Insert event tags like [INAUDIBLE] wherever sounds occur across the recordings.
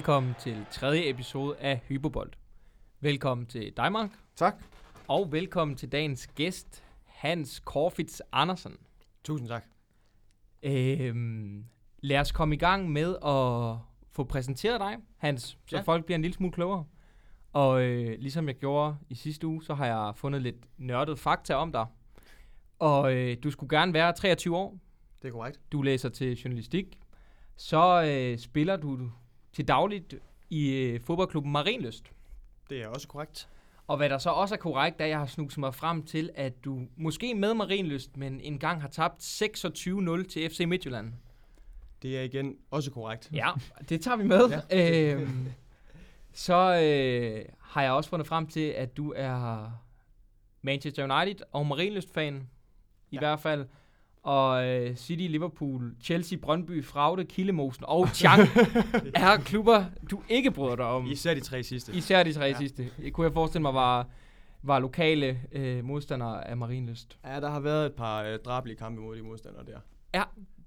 Velkommen til tredje episode af Hyperbold. Velkommen til dig, Mark. Tak. Og velkommen til dagens gæst, Hans Korfitz Andersen. Tusind tak. Øhm, lad os komme i gang med at få præsenteret dig, Hans, så Ja. folk bliver en lille smule klogere. Og øh, ligesom jeg gjorde i sidste uge, så har jeg fundet lidt nørdet fakta om dig. Og øh, du skulle gerne være 23 år. Det er korrekt. Du læser til journalistik. Så øh, spiller du til dagligt i øh, fodboldklubben Marienlyst. Det er også korrekt. Og hvad der så også er korrekt, er, at jeg har snuset mig frem til, at du måske med Marienlyst, men engang har tabt 26-0 til FC Midtjylland. Det er igen også korrekt. Ja, det tager vi med. Ja. [LAUGHS] Øhm, så øh, har jeg også fundet frem til, at du er Manchester United og Marienlyst-fan, i Ja. hvert fald. Og øh, City, Liverpool, Chelsea, Brøndby, Fraude, Kildemosen og Chang [LAUGHS] er klubber, du ikke bryder dig om. Især de tre sidste. Især de tre ja. Sidste. Det kunne jeg forestille mig var, var lokale øh, modstandere af Marienlyst. Ja, der har været et par øh, drabelige kampe mod de modstandere der. Ja,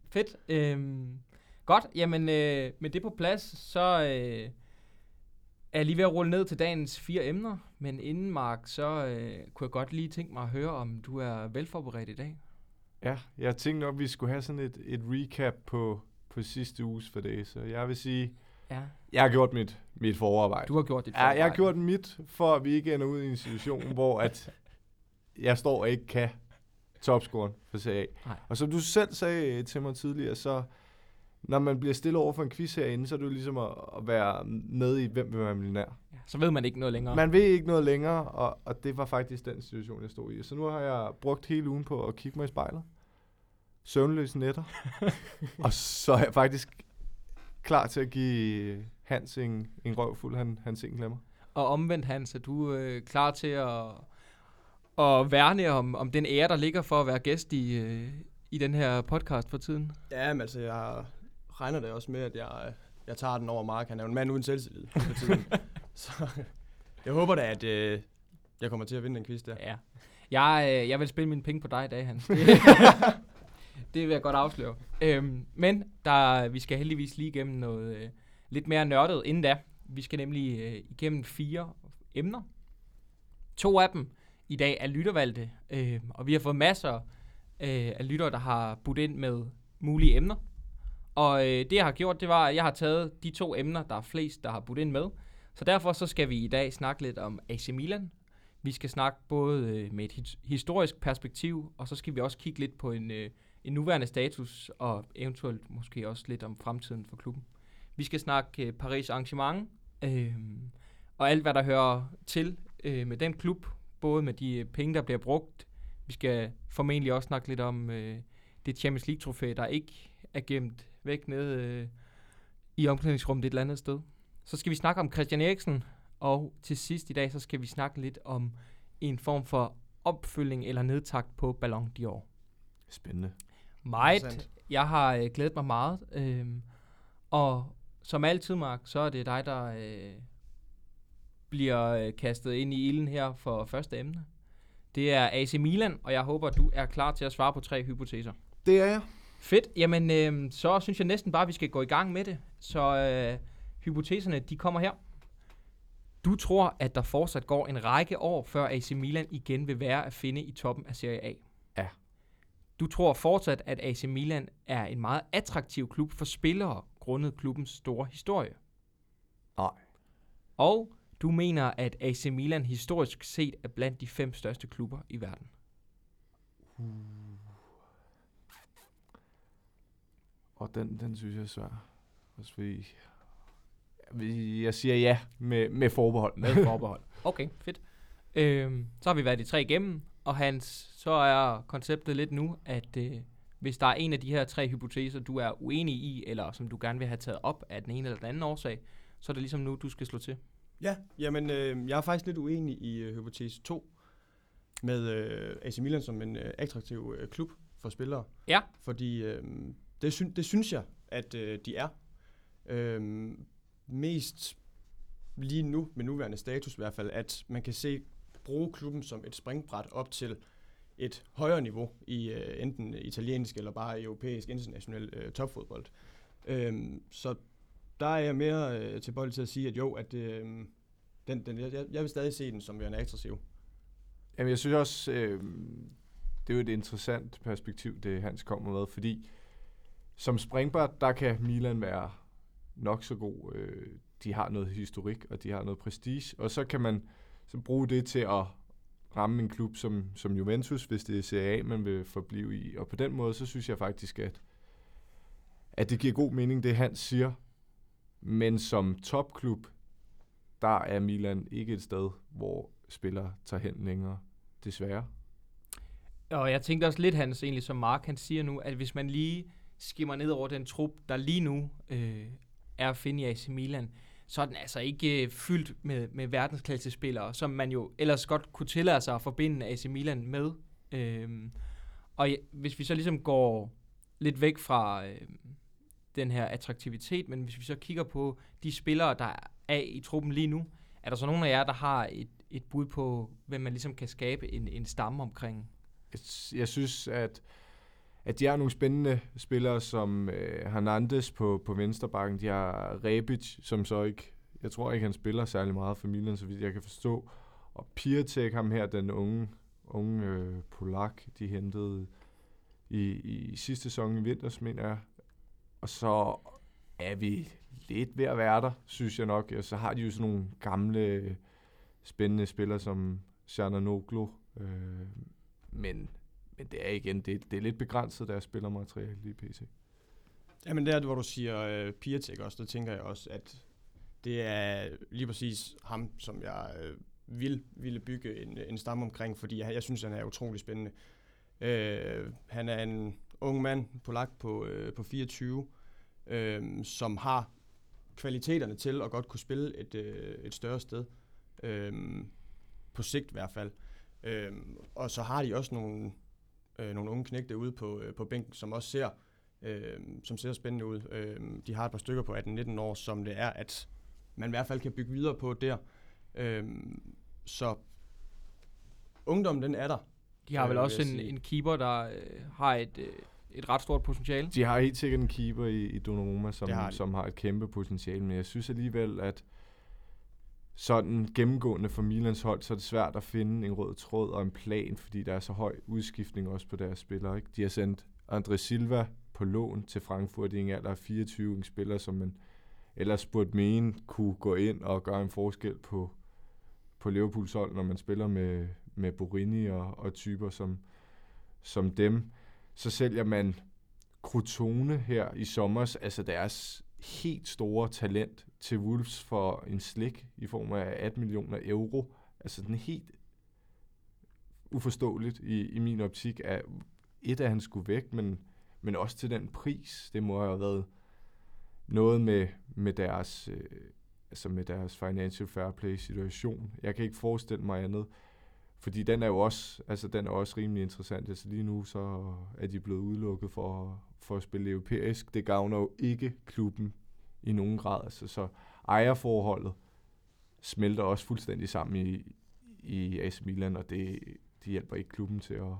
fedt. Øhm, godt, jamen øh, med det på plads, så øh, er jeg lige ved at rulle ned til dagens fire emner. Men inden, Mark, så øh, kunne jeg godt lige tænke mig at høre, om du er velforberedt i dag. Ja, jeg tænkte nok, vi skulle have sådan et, et recap på, på sidste uges for det, så jeg vil sige, Ja. jeg har gjort mit, mit forarbejde. Du har gjort dit ja, jeg har forarbejde. gjort mit, for at vi ikke ender ud i en situation, [LAUGHS] hvor at jeg står og ikke kan topscoren for CA. Nej. Og som du selv sagde til mig tidligere, så når man bliver stille over for en quiz herinde, så er det jo ligesom at, at være med i, hvem vil man blive nær. Ja, så ved man ikke noget længere. Man ved ikke noget længere, og, og det var faktisk den situation, jeg stod i. Så nu har jeg brugt hele ugen på at kigge mig i spejlet. Søvnløse nætter. [LAUGHS] og så er jeg faktisk klar til at give Hans en, en røvfuld, han, han ikke glemmer. Og omvendt, Hans, er du øh, klar til at, at værne om, om den ære, der ligger for at være gæst i, øh, i den her podcast for tiden? Ja, men altså, jeg regner det også med, at jeg, øh, jeg tager den over Mark. Han er jo en mand uden selvtillid for tiden. [LAUGHS] Så [LAUGHS] jeg håber da, at øh, jeg kommer til at vinde den quiz der. Ja. Jeg, øh, jeg vil spille mine penge på dig i dag, Hans. Det, vil jeg godt afsløre. Øhm, men der, vi skal heldigvis lige igennem noget øh, lidt mere nørdet inden da. Vi skal nemlig øh, igennem fire emner. To af dem i dag er lyttervalgte, øh, og vi har fået masser øh, af lyttere, der har budt ind med mulige emner. Og øh, det jeg har gjort, det var, at jeg har taget de to emner, der er flest, der har budt ind med. Så derfor så skal vi i dag snakke lidt om AC Milan, vi skal snakke både øh, med et historisk perspektiv, og så skal vi også kigge lidt på en, øh, en nuværende status, og eventuelt måske også lidt om fremtiden for klubben. Vi skal snakke øh, Paris arrangement, øh, og alt hvad der hører til øh, med den klub, både med de øh, penge, der bliver brugt. Vi skal formentlig også snakke lidt om øh, det Champions League-trofæ, der ikke er gemt væk nede øh, i omklædningsrummet et eller andet sted. Så skal vi snakke om Christian Eriksen, og til sidst i dag, så skal vi snakke lidt om en form for opfølging eller nedtakt på Ballon d'Or. Spændende. Meget. Jeg har øh, glædet mig meget. Øhm, og som altid, Mark, så er det dig, der øh, bliver øh, kastet ind i ilden her for første emne. Det er AC Milan, og jeg håber, du er klar til at svare på tre hypoteser. Det er jeg. Fedt. Jamen, øh, så synes jeg næsten bare, at vi skal gå i gang med det. Så øh, hypoteserne, de kommer her. Du tror, at der fortsat går en række år, før AC Milan igen vil være at finde i toppen af Serie A. Ja. Du tror fortsat, at AC Milan er en meget attraktiv klub for spillere, grundet klubbens store historie. Nej. Og du mener, at AC Milan historisk set er blandt de fem største klubber i verden. Og den, den synes jeg er svær. Fordi, vi, jeg siger ja med, med forbehold. Med forbehold. [LAUGHS] Okay, fedt. Øhm, så har vi været de tre igennem, og Hans, så er konceptet lidt nu, at øh, hvis der er en af de her tre hypoteser, du er uenig i, eller som du gerne vil have taget op af den ene eller den anden årsag, så er det ligesom nu, du skal slå til. Ja, jamen, øh, jeg er faktisk lidt uenig i øh, hypotese 2 med øh, AC Milan som en øh, attraktiv øh, klub for spillere. Ja. Fordi øh, det, sy- det synes jeg, at øh, de er. Øh, mest lige nu, med nuværende status i hvert fald, at man kan se bruge klubben som et springbræt op til et højere niveau i øh, enten italiensk eller bare europæisk international øh, topfodbold. Øhm, så der er jeg mere øh, tilbøjelig til at sige, at jo, at øh, den, den, jeg, jeg vil stadig se den som værende attraktiv. Jamen, jeg synes også, øh, det er jo et interessant perspektiv, det Hans kommer med, fordi som springbræt, der kan Milan være nok så god. Øh, de har noget historik, og de har noget prestige, og så kan man så bruge det til at ramme en klub som, som Juventus, hvis det er Serie A, man vil forblive i. Og på den måde, så synes jeg faktisk, at, at det giver god mening, det han siger. Men som topklub, der er Milan ikke et sted, hvor spillere tager hen længere, desværre. Og jeg tænkte også lidt, Hans, egentlig som Mark han siger nu, at hvis man lige skimmer ned over den trup, der lige nu øh, er at finde i AC Milan, så er den altså ikke øh, fyldt med, med verdensklassespillere, som man jo ellers godt kunne tillade sig at forbinde AC Milan med. Øhm, og ja, hvis vi så ligesom går lidt væk fra øh, den her attraktivitet, men hvis vi så kigger på de spillere, der er i truppen lige nu, er der så nogen af jer, der har et, et bud på, hvem man ligesom kan skabe en, en stamme omkring? Jeg, jeg synes, at at de har nogle spændende spillere som øh, Hernandez på, på venstrebakken. De har Rebic, som så ikke, jeg tror ikke, han spiller særlig meget for Milan, så vidt jeg kan forstå. Og Piatek, ham her, den unge, unge øh, polak, de hentede i, i sidste sæson i vinters, mener jeg. Og så er vi lidt ved at være der, synes jeg nok. Og så har de jo sådan nogle gamle, øh, spændende spillere som Noglu. Øh, men men det er igen, det, det er lidt begrænset, deres spillermateriale lige PC. Jamen det hvor du siger uh, Piatek også, der tænker jeg også, at det er lige præcis ham, som jeg uh, vil, ville bygge en, en stamme omkring, fordi jeg, jeg synes, han er utrolig spændende. Uh, han er en ung mand, polak på, uh, på 24, uh, som har kvaliteterne til at godt kunne spille et, uh, et større sted. Uh, på sigt i hvert fald. Uh, og så har de også nogle, øh, nogle unge knægte ude på, øh, på bænken, som også ser, øh, som ser spændende ud. Øh, de har et par stykker på 18-19 år, som det er, at man i hvert fald kan bygge videre på der. Øh, så ungdommen, den er der. De har vel også en, en keeper, der øh, har et, øh, et ret stort potentiale. De har helt sikkert en keeper i, i Donnarumma, som, har som har et kæmpe potentiale, men jeg synes alligevel, at sådan gennemgående for Milans hold, så er det svært at finde en rød tråd og en plan, fordi der er så høj udskiftning også på deres spillere. Ikke? De har sendt André Silva på lån til Frankfurt i en alder af 24, en spiller, som man ellers burde mene kunne gå ind og gøre en forskel på, på Liverpools hold, når man spiller med, med Borini og, og typer som, som dem. Så sælger man Crotone her i sommer, altså deres helt store talent til Wolves for en slik i form af 18 millioner euro. Altså den helt uforståeligt i, i min optik, at et af han skulle væk, men, men også til den pris. Det må have været noget med, med deres øh, altså med deres financial fair play situation. Jeg kan ikke forestille mig andet. Fordi den er jo også, altså den er også rimelig interessant. Altså lige nu så er de blevet udelukket for, for at spille europæisk. Det gavner jo ikke klubben i nogen grad. Altså, så ejerforholdet smelter også fuldstændig sammen i, i AC Milan, og det, det hjælper ikke klubben til at,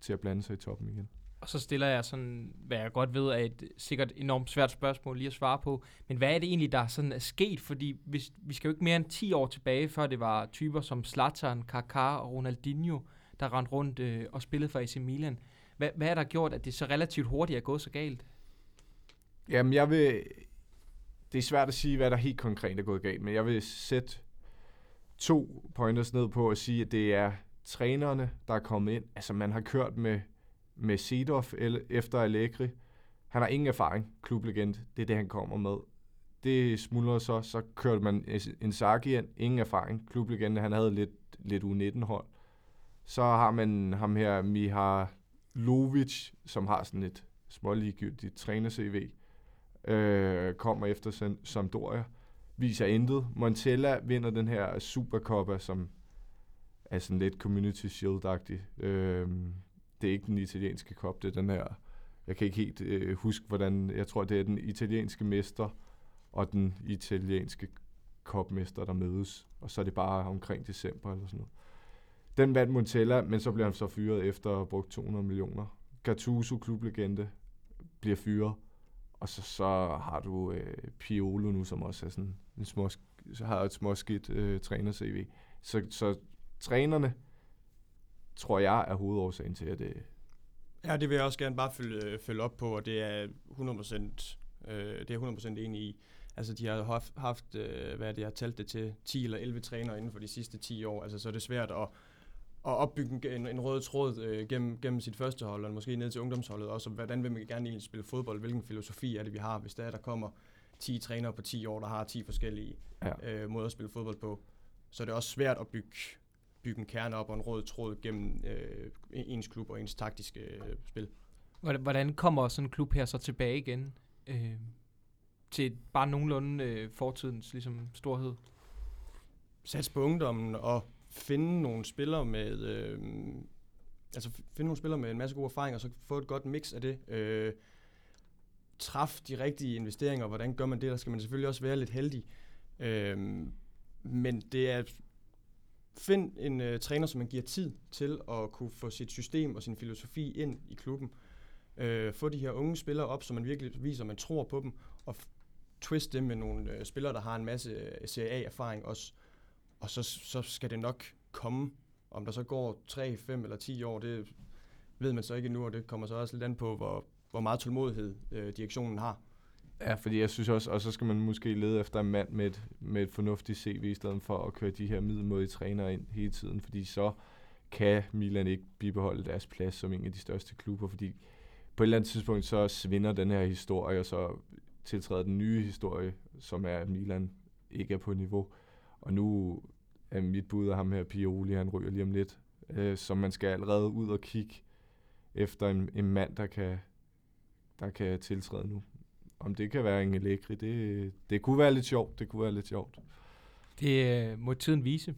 til at blande sig i toppen igen. Og så stiller jeg sådan, hvad jeg godt ved er et sikkert enormt svært spørgsmål lige at svare på, men hvad er det egentlig, der sådan er sket? Fordi hvis, vi skal jo ikke mere end 10 år tilbage, før det var typer som Zlatan, Kaká og Ronaldinho, der rendte rundt øh, og spillede for AC Milan. Hvad, hvad er der gjort, at det så relativt hurtigt er gået så galt? Jamen, jeg vil, det er svært at sige, hvad der helt konkret er gået galt, men jeg vil sætte to pointers ned på at sige, at det er trænerne, der er kommet ind. Altså, man har kørt med, med Seedorf efter Allegri. Han har ingen erfaring, klublegend. Det er det, han kommer med. Det smuldrer så. Så kørte man en ind. Ingen erfaring, klublegende. Han havde lidt, lidt U19-hold. Så har man ham her, Mihar Lovic, som har sådan et småligegyldigt træner-CV øh, kommer efter Sampdoria, viser intet. Montella vinder den her Supercoppa, som er sådan lidt Community Shield-agtig. Øh, det er ikke den italienske kop, det er den her, jeg kan ikke helt øh, huske, hvordan, jeg tror, det er den italienske mester og den italienske kopmester, der mødes. Og så er det bare omkring december eller sådan noget. Den vandt Montella, men så bliver han så fyret efter at have brugt 200 millioner. Gattuso, klublegende, bliver fyret Og så, så har du øh, Piolo nu, som også er sådan en små, så har et småskidt øh, træner-CV. Så, så trænerne, tror jeg, er hovedårsagen til, at det... Ja, det vil jeg også gerne bare følge, øh, følge op på, og det er 100%, øh, det er 100% enig i. Altså, de har haft, haft øh, hvad er det, jeg har talt det til, 10 eller 11 trænere inden for de sidste 10 år. Altså, så er det svært at, at opbygge en, en rød tråd øh, gennem, gennem sit første hold, og måske ned til ungdomsholdet også. Hvordan vil man gerne egentlig spille fodbold? Hvilken filosofi er det, vi har, hvis der, er, der kommer 10 trænere på 10 år, der har 10 forskellige ja. øh, måder at spille fodbold på? Så er det også svært at bygge, bygge en kerne op og en rød tråd gennem øh, ens klub og ens taktiske øh, spil. Hvordan kommer sådan en klub her så tilbage igen? Øh, til bare nogenlunde øh, fortidens ligesom, storhed? Sats på ungdommen og finde nogle spillere med... Øh, altså finde nogle spillere med en masse gode erfaringer, og så få et godt mix af det. Øh, træf de rigtige investeringer, hvordan gør man det? Der skal man selvfølgelig også være lidt heldig. Øh, men det er find en øh, træner, som man giver tid til at kunne få sit system og sin filosofi ind i klubben. Øh, få de her unge spillere op, så man virkelig viser, at man tror på dem, og twist det med nogle øh, spillere, der har en masse øh, Serie A-erfaring også. Og så, så skal det nok komme. Om der så går 3, 5 eller 10 år, det ved man så ikke nu, og det kommer så også lidt an på, hvor, hvor meget tålmodighed øh, direktionen har. Ja, fordi jeg synes også, og så skal man måske lede efter en mand med et, med et fornuftigt CV, i stedet for at køre de her middelmodige trænere ind hele tiden, fordi så kan Milan ikke bibeholde deres plads som en af de største klubber, fordi på et eller andet tidspunkt så svinder den her historie, og så tiltræder den nye historie, som er, at Milan ikke er på niveau. Og nu er mit bud af ham her, Pioli, han ryger lige om lidt. Øh, så man skal allerede ud og kigge efter en, en mand, der kan, der kan tiltræde nu. Om det kan være en Allegri, det, det kunne være lidt sjovt. Det kunne være lidt sjovt. Det øh, må tiden vise.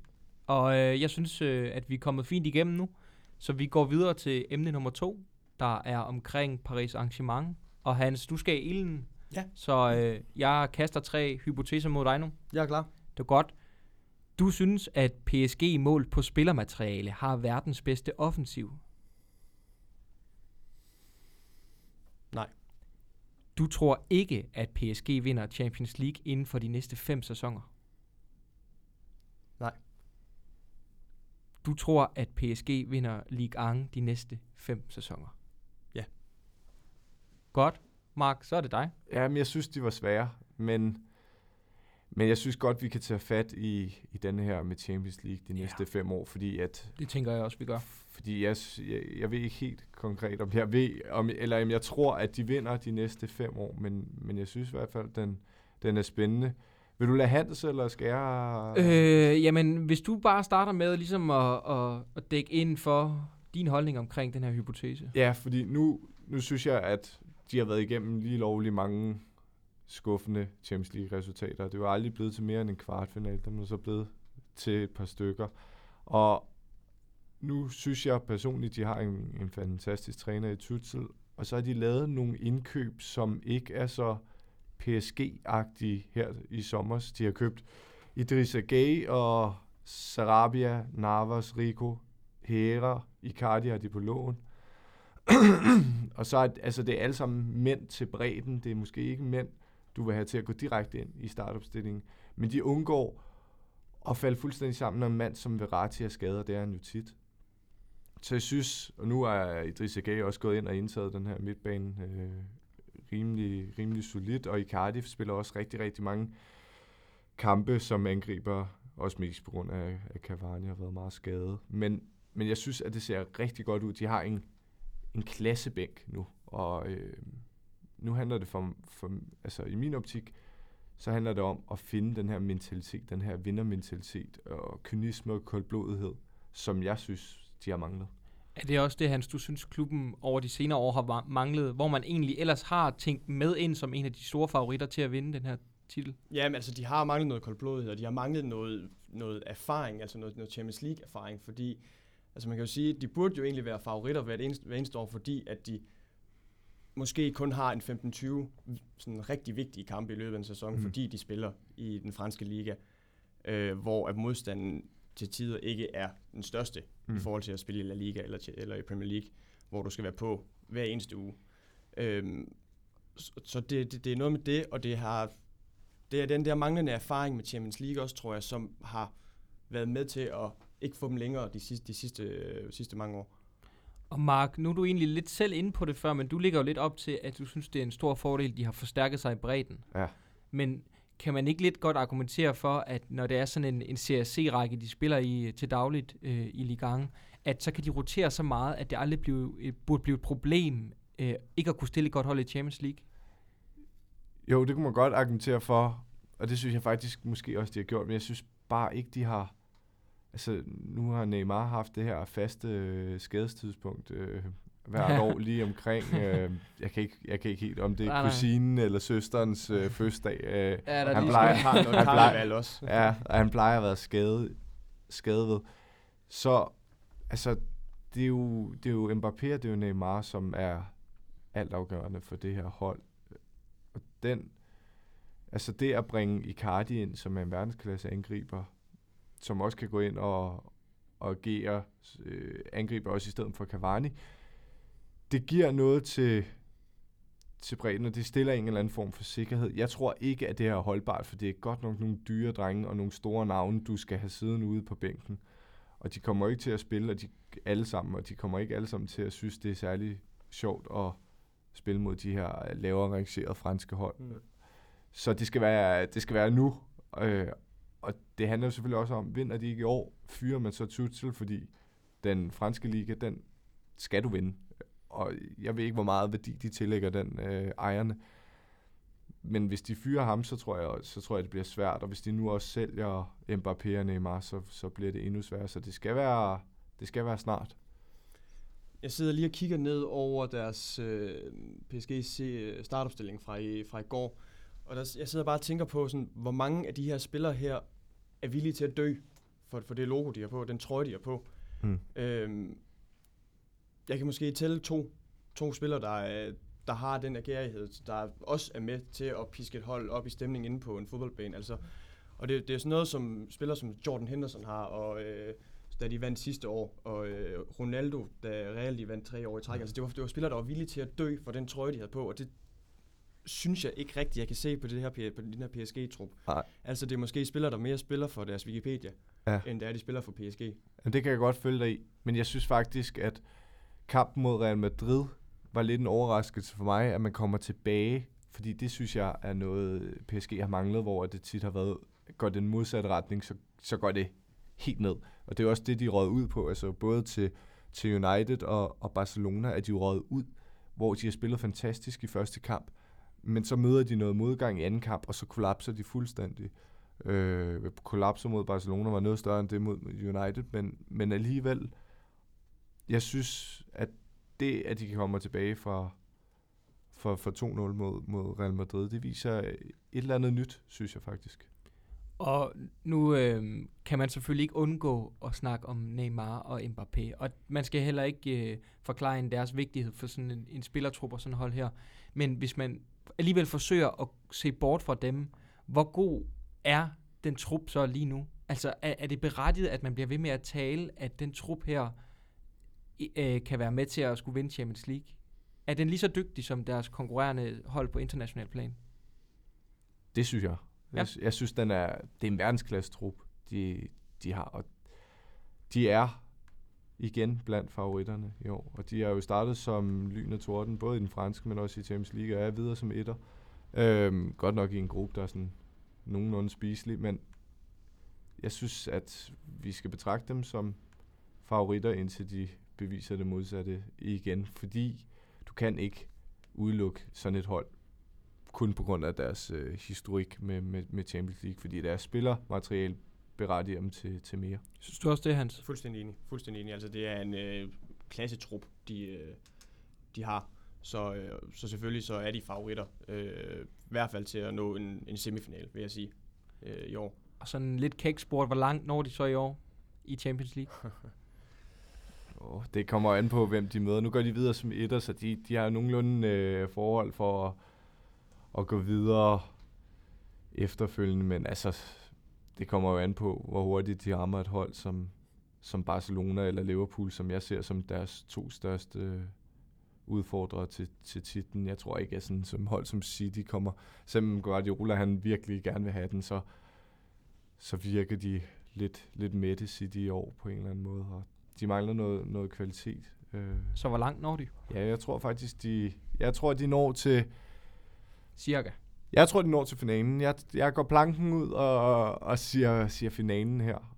Og øh, jeg synes, øh, at vi er kommet fint igennem nu. Så vi går videre til emne nummer to, der er omkring Paris arrangement. Og Hans, du skal i ilden Ja. Så øh, jeg kaster tre hypoteser mod dig nu. Jeg er klar. Det er godt. Du synes, at PSG mål på spillermateriale har verdens bedste offensiv? Nej. Du tror ikke, at PSG vinder Champions League inden for de næste fem sæsoner? Nej. Du tror, at PSG vinder Ligue 1 de næste fem sæsoner? Ja. Godt. Mark, så er det dig. Ja, men jeg synes, de var svære, men, men jeg synes godt, vi kan tage fat i, i denne her med Champions League de næste ja. fem år, fordi at... Det tænker jeg også, vi gør. Fordi jeg, jeg, jeg ved ikke helt konkret, om jeg ved, om, eller om jeg tror, at de vinder de næste fem år, men, men jeg synes i hvert fald, den, den er spændende. Vil du lade Hans, eller skal jeg... Øh, jamen, hvis du bare starter med ligesom at, at, at dække ind for din holdning omkring den her hypotese. Ja, fordi nu, nu synes jeg, at de har været igennem lige lovligt mange skuffende Champions League-resultater. Det var aldrig blevet til mere end en kvartfinal. Der er så blevet til et par stykker. Og nu synes jeg personligt, de har en, en fantastisk træner i Tuchel, og så har de lavet nogle indkøb, som ikke er så PSG-agtige her i sommer. De har købt Idrissa Gay og Sarabia, Navas, Rico, Hera, Icardi har de på lån. [CLEARS THROAT] og så er altså, det er alle sammen mænd til bredden. Det er måske ikke mænd, du vil have til at gå direkte ind i startopstillingen. Men de undgår at falde fuldstændig sammen, når en mand som Verratti er skadet, det er han jo tit. Så jeg synes, og nu er Idris Gay også gået ind og indtaget den her midtbane øh, rimelig, rimelig solidt, og Icardi spiller også rigtig, rigtig mange kampe som angriber, også mest på grund af, at Cavani har været meget skadet. Men, men jeg synes, at det ser rigtig godt ud. De har en en klassebænk nu, og øh, nu handler det for, for, altså i min optik, så handler det om at finde den her mentalitet, den her vindermentalitet og kynisme og koldblodighed, som jeg synes, de har manglet. Er det også det, Hans, du synes, klubben over de senere år har manglet, hvor man egentlig ellers har tænkt med ind som en af de store favoritter til at vinde den her titel? Ja, men altså, de har manglet noget koldblodighed, og de har manglet noget, noget erfaring, altså noget, noget Champions League-erfaring, fordi Altså man kan jo sige, at de burde jo egentlig være favoritter hver eneste, hver eneste år, fordi at de måske kun har en 15-20 sådan rigtig vigtige kampe i løbet af en sæson, mm. fordi de spiller i den franske liga, øh, hvor at modstanden til tider ikke er den største mm. i forhold til at spille i La Liga eller, eller i Premier League, hvor du skal være på hver eneste uge. Øhm, Så, så det, det, det er noget med det, og det har det er den der manglende erfaring med Champions League også, tror jeg, som har været med til at ikke få dem længere de sidste, de sidste, øh, sidste mange år. Og Mark, nu er du egentlig lidt selv inde på det før, men du ligger jo lidt op til, at du synes, det er en stor fordel, de har forstærket sig i bredden. Ja. Men kan man ikke lidt godt argumentere for, at når det er sådan en, en CRC-række, de spiller i øh, til dagligt øh, i Ligang, at så kan de rotere så meget, at det aldrig blive, øh, burde blive et problem øh, ikke at kunne stille et godt hold i Champions League? Jo, det kunne man godt argumentere for, og det synes jeg faktisk måske også, de har gjort, men jeg synes bare ikke, de har... Altså, nu har Neymar haft det her faste øh, skadestidspunkt øh, hvert år lige omkring. Øh, jeg, kan ikke, jeg kan ikke helt, om det er Nej, nej. kusinen eller søsterens øh, fødselsdag. Øh, Ja, der han plejer, Har noget han plejer, også. ja, og han plejer at være skadet, skadet ved. Så, altså, det er jo, det er jo Mbappé og det er jo Neymar, som er altafgørende for det her hold. Og den, altså det at bringe Icardi ind, som er en verdensklasse angriber, som også kan gå ind og, og agere øh, angriber også i stedet for Cavani, det giver noget til, til bredden, og det stiller en eller anden form for sikkerhed. Jeg tror ikke, at det her er holdbart, for det er godt nok nogle dyre drenge og nogle store navne, du skal have siden ude på bænken. Og de kommer ikke til at spille og de, alle sammen, og de kommer ikke alle sammen til at synes, det er særlig sjovt at spille mod de her lavere rangerede franske hold. Mm. Så det skal være, det skal være nu. Øh, og det handler jo selvfølgelig også om, vinder de ikke i år, fyrer man så Tuchel, fordi den franske liga, den skal du vinde. Og jeg ved ikke, hvor meget værdi de tillægger den øh, ejerne. Men hvis de fyrer ham, så tror, jeg, så tror jeg, det bliver svært. Og hvis de nu også sælger Mbappé og Neymar, så, så bliver det endnu sværere. Så det skal være, det skal være snart. Jeg sidder lige og kigger ned over deres øh, PSG startopstilling fra i, fra i går. Og der, jeg sidder bare og tænker på, sådan, hvor mange af de her spillere her er villige til at dø for, for det logo, de har på, den trøje, de har på. Mm. Øhm, jeg kan måske tælle to, to spillere, der, er, der har den agerighed, der også er med til at piske et hold op i stemningen inde på en fodboldbane. Altså, og det, det er sådan noget, som spillere som Jordan Henderson har, og øh, da de vandt sidste år, og øh, Ronaldo, da Real de vandt tre år i træk. Altså, det var, det var spillere, der var villige til at dø for den trøje, de havde på, og det synes jeg ikke rigtigt, jeg kan se på, det her, på den her PSG-trup. Nej. Altså, det er måske spillere, der mere spiller for deres Wikipedia, Ja. end det er, de spiller for PSG. Jamen, det kan jeg godt følge dig i. Men jeg synes faktisk, at kampen mod Real Madrid var lidt en overraskelse for mig, at man kommer tilbage. Fordi det synes jeg er noget, PSG har manglet, hvor det tit har været, går den modsatte retning, så, så går det helt ned. Og det er også det, de råd ud på. Altså både til, til United og, og Barcelona, at de råd ud, hvor de har spillet fantastisk i første kamp. Men så møder de noget modgang i anden kamp, og så kollapser de fuldstændig. Øh, kollapser mod Barcelona var noget større end det mod United, men, men alligevel, jeg synes, at det, at de kommer tilbage fra, fra, fra 2-0 mod, mod Real Madrid, det viser et eller andet nyt, synes jeg faktisk. Og nu øh, kan man selvfølgelig ikke undgå at snakke om Neymar og Mbappé, og man skal heller ikke øh, forklare en deres vigtighed for sådan en, en spillertrup og sådan hold her. Men hvis man alligevel forsøger at se bort fra dem, hvor god er den trup så lige nu? Altså er, er det berettiget, at man bliver ved med at tale, at den trup her øh, kan være med til at skulle vinde Champions League? Er den lige så dygtig som deres konkurrerende hold på international plan? Det synes jeg. Ja. Jeg, jeg synes, den er, det er en verdensklasse trup, de, de har. Og de er igen blandt favoritterne i år. Og de har jo startet som lyn og torden, både i den franske, men også i Champions League, og er videre som etter. Øhm, godt nok i en gruppe, der er sådan nogenlunde spiselig, men jeg synes, at vi skal betragte dem som favoritter, indtil de beviser det modsatte igen. Fordi du kan ikke udelukke sådan et hold kun på grund af deres øh, historik med, med, med Champions League, fordi deres spillermateriale berettiger dem til, til mere. Synes du også det, Hans? Fuldstændig enig. Fuldstændig enig. Altså, det er en øh, klassetrup, de, øh, de har. Så, øh, så selvfølgelig så er de favoritter. Øh, I hvert fald til at nå en, en semifinal, vil jeg sige, øh, i år. Og sådan lidt kæksport, hvor langt når de så i år i Champions League? [LAUGHS] Oh, det kommer an på, hvem de møder. Nu går de videre som etter, så de, de har nogenlunde øh, forhold for at, at gå videre efterfølgende, men altså, det kommer jo an på, hvor hurtigt de rammer et hold som, som Barcelona eller Liverpool, som jeg ser som deres to største øh, udfordrer til, til titlen. Jeg tror ikke, at sådan som hold som City kommer, selvom Guardiola han virkelig gerne vil have den, så, så virker de lidt, lidt mætte City i år på en eller anden måde, og de mangler noget, noget kvalitet. Øh, Så hvor langt når de? ja, jeg tror faktisk, de, jeg tror, de når til, Cirka. Jeg tror, de når til finalen. Jeg, jeg går planken ud og, og siger, siger finalen her.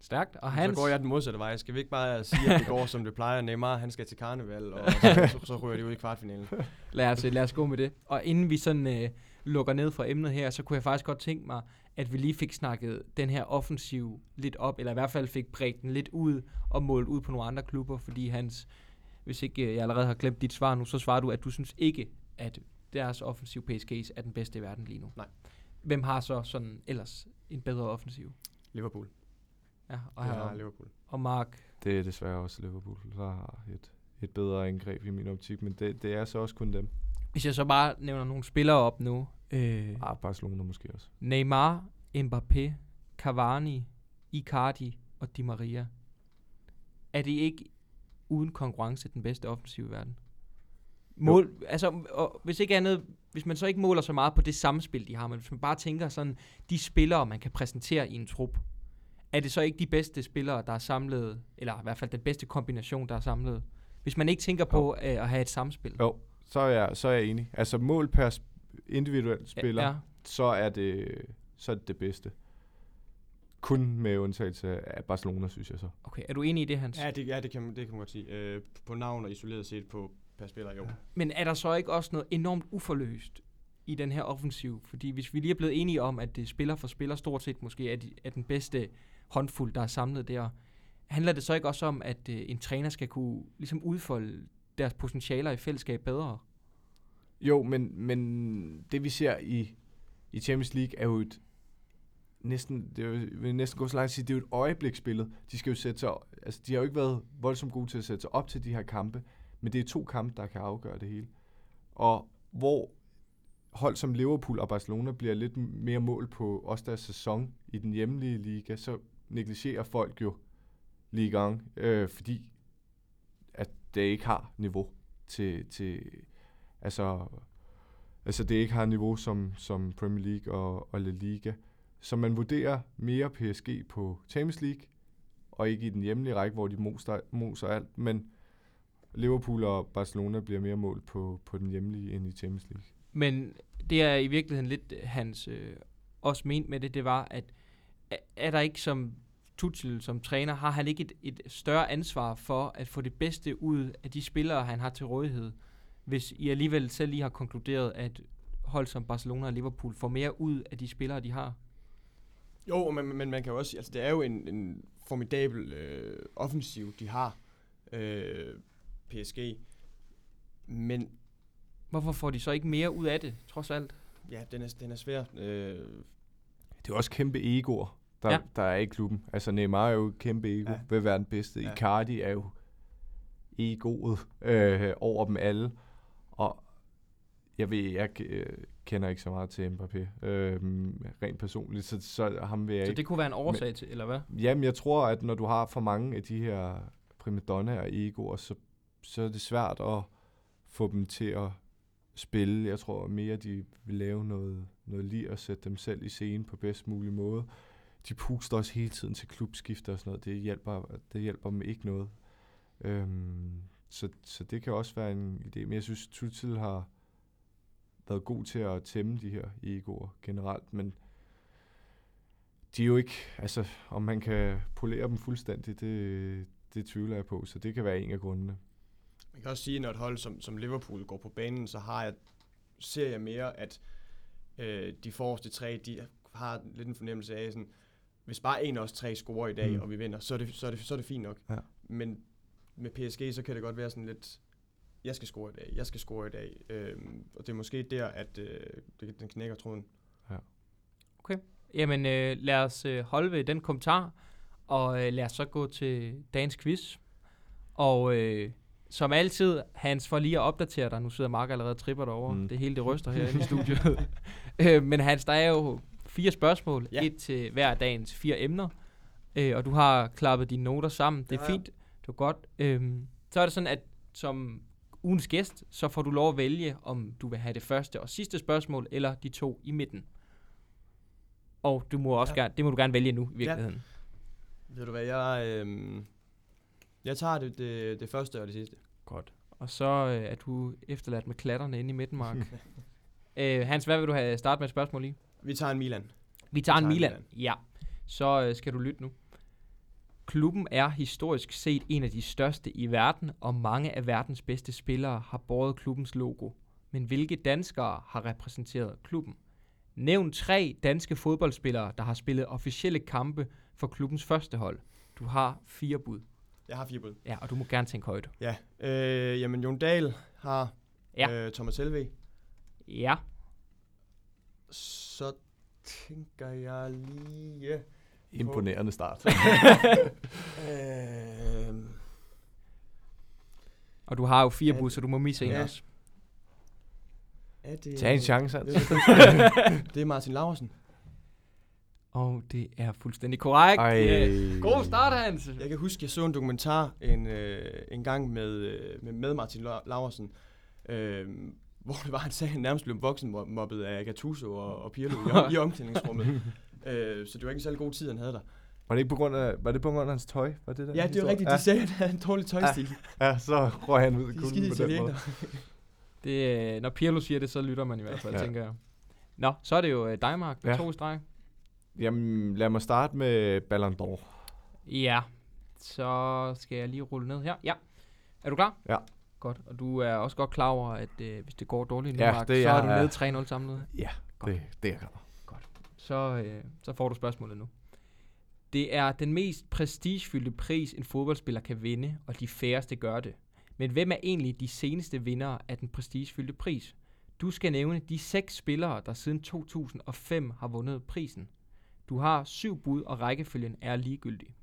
Stærkt. Og Så Hans, går jeg den modsatte vej. Skal vi ikke bare sige, at det går, som det plejer? Neymar, han skal til karneval, og så, så, så ryger de ud i kvartfinalen. [LAUGHS] lad, os, lad os gå med det. Og inden vi sådan øh, lukker ned fra emnet her, så kunne jeg faktisk godt tænke mig, at vi lige fik snakket den her offensiv lidt op, eller i hvert fald fik bredt den lidt ud og målt ud på nogle andre klubber, fordi Hans, hvis ikke øh, jeg allerede har glemt dit svar nu, så svarer du, at du synes ikke, at deres offensiv PSG's er den bedste i verden lige nu. Nej. Hvem har så sådan ellers en bedre offensiv? Liverpool. Ja, og, her, har Liverpool. og Mark, Det er desværre også Liverpool, der har et, et bedre angreb i min optik, men det, det er så også kun dem. hvis jeg så bare nævner nogle spillere op nu, øh, Ah, Barcelona måske også. Neymar, Mbappé, Cavani, Icardi og Di Maria. Er det ikke uden konkurrence den bedste offensiv i verden? Mål, altså, og hvis ikke andet, hvis man så ikke måler så meget på det samspil, de har, men hvis man bare tænker sådan, de spillere, man kan præsentere i en trup, er det så ikke de bedste spillere, der er samlet, eller i hvert fald den bedste kombination, der er samlet? Hvis man ikke tænker på øh, at have et samspil. Jo, så er jeg, så er jeg enig. Altså mål per sp- individuel spiller, Ja, ja. så, er det, så er det det bedste. Kun med undtagelse af Barcelona, synes jeg så. okay. Er du enig i det, Hans? Ja, det, ja, det, kan, man- det kan man godt sige. Øh, på navn og isoleret set på per spiller, jo. Men er der så ikke også noget enormt uforløst i den her offensiv? Fordi hvis vi lige er blevet enige om, at det spiller for spiller stort set måske er, de, er den bedste håndfuld, der er samlet der, handler det så ikke også om, at øh, en træner skal kunne ligesom udfolde deres potentialer i fællesskab bedre? Jo, men, men det vi ser i, i Champions League er jo et næsten, det er vil næsten gå så langt at sige, det er jo et øjebliksbillede. De skal jo sætte sig, altså de har jo ikke været voldsomt gode til at sætte sig op til de her kampe, men det er to kampe, der kan afgøre det hele. Og hvor hold som Liverpool og Barcelona bliver lidt mere mål på også deres sæson i den hjemlige liga, så negligerer folk jo ligaen, øh, fordi at det ikke har niveau til, til altså, altså det ikke har niveau som, som Premier League og, og La Liga. Så man vurderer mere PSG på Champions League, og ikke i den hjemlige række, hvor de moser, moser alt, men Liverpool og Barcelona bliver mere mål på, på den hjemlige end i Champions League. Men det er i virkeligheden lidt hans øh, også ment med det, det var, at er, er der ikke som Tuchel som træner, har han ikke et, et større ansvar for at få det bedste ud af de spillere, han har til rådighed, hvis I alligevel selv lige har konkluderet, at hold som Barcelona og Liverpool får mere ud af de spillere, de har? Jo, men, men man kan jo også sige, altså det er jo en, en formidabel øh, offensiv, de har, øh, PSG. Men Hvorfor får de så ikke mere ud af det, trods alt? ja, den er, den er svær. Øh, Det er også kæmpe egoer, der, Ja. ja. der er i klubben. Altså Neymar er jo et kæmpe ego, Ja. ja. vil være den bedste. Ja. Ja. Icardi er jo egoet øh, over dem alle. Og jeg ved, jeg øh, kender ikke så meget til Mbappé. Øh, rent personligt, så, så ham vil jeg Så ikke. det kunne være en årsag til, eller hvad? Jamen, jeg tror, at når du har for mange af de her primadonnaer og egoer, så, så er det svært at få dem til at spille. Jeg tror mere, de vil lave noget, noget lige at sætte dem selv i scene på bedst mulig måde. De puster også hele tiden til klubskifter og sådan noget. Det hjælper, det hjælper dem ikke noget. Øhm, så, så det kan også være en idé. Men jeg synes, Tuchel har været god til at tæmme de her egoer generelt, men de er jo ikke, altså om man kan polere dem fuldstændig, det, det tvivler jeg på, så det kan være en af grundene. Man kan også sige, når et hold som, som Liverpool går på banen, så har jeg, ser jeg mere, at øh, de forreste tre, de har lidt en fornemmelse af, sådan, hvis bare en af os tre scorer i dag, mm. Og vi vinder, så er, det, så, er det, så er det fint nok. Ja. Men med PSG, så kan det godt være sådan lidt, jeg skal score i dag, jeg skal score i dag. Øhm, og det er måske der, at øh, det, den knækker tråden. Jamen, øh, lad os øh, holde ved den kommentar, og øh, lad os så gå til dagens quiz. Og øh, som altid, Hans, for lige at opdatere dig, nu sidder Mark allerede og tripper derovre, mm. Det hele det ryster herinde i [LAUGHS] studiet. [LAUGHS] øh, men Hans, der er jo fire spørgsmål, Ja. et til hver af dagens fire emner, øh, og du har klappet dine noter sammen, det er jeg. fint, det er godt. Øh, så er det sådan, at som ugens gæst, så får du lov at vælge, om du vil have det første og sidste spørgsmål, eller de to i midten. Og du må også Ja. gerne, det må du gerne vælge nu i virkeligheden. Ved du hvad, jeg, øhm, jeg tager det, det, det første og det sidste. Godt. Og så øh, er du efterladt med klatterne inde i midten, Mark. [LAUGHS] øh, Hans, hvad vil du have starte med et spørgsmål i? Vi tager en Milan. Vi tager en tager Milan. Milan. Ja. Så øh, skal du lytte nu. Klubben er historisk set en af de største i verden, og mange af verdens bedste spillere har båret klubbens logo. Men hvilke danskere har repræsenteret klubben? Nævn tre danske fodboldspillere, der har spillet officielle kampe for klubbens første hold. Du har fire bud. Jeg har fire bud. Ja, og du må gerne tænke højt. Ja. Øh, jamen, Jon Dahl har Ja. øh, Thomas Helve. Ja. Så tænker jeg lige... Imponerende start. [LAUGHS] Øh, Og du har jo fire bud, så du må misse en Ja. også. er det, Tag en chance, altså. Det er Martin Laursen. Og det er fuldstændig korrekt. Ej. Yeah. God start, Hans. Jeg kan huske, jeg så en dokumentar en, øh, en gang med, øh, med, med Martin La- Laursen, øh, hvor det var, han sagde, at han nærmest blev voksenmobbet af Gattuso og, og Pirlo i, i omklædningsrummet. [LAUGHS] øh, så det var ikke en særlig god tid, han havde der. Var det ikke på grund af, var det på grund af hans tøj? Var det der Ja, det er rigtigt. De sagde, at han havde en dårlig tøjstil. Ja, ja, så røg han ud i kulden på den måde. Det, øh, når Pirlo siger det, så lytter man i hvert fald, ja. Tænker jeg. Nå, så er det jo øh, dig, Mark, med Ja. to streg. Jamen, lad mig starte med Ballon d'Or. Ja, så skal jeg lige rulle ned her. Ja. Er du klar? Ja. Godt, og du er også godt klar over, at øh, hvis det går dårligt nu, Ja, Mark, det så er du nede 3-0 samlet. Ja, Godt. det, det er jeg klar. Så, øh, så får du spørgsmålet nu. Det er den mest prestigefyldte pris, en fodboldspiller kan vinde, og de færreste gør det. Men hvem er egentlig de seneste vindere af den prestigefyldte pris? Du skal nævne de seks spillere, der siden 2005 har vundet prisen. Du har syv bud, og rækkefølgen er ligegyldig.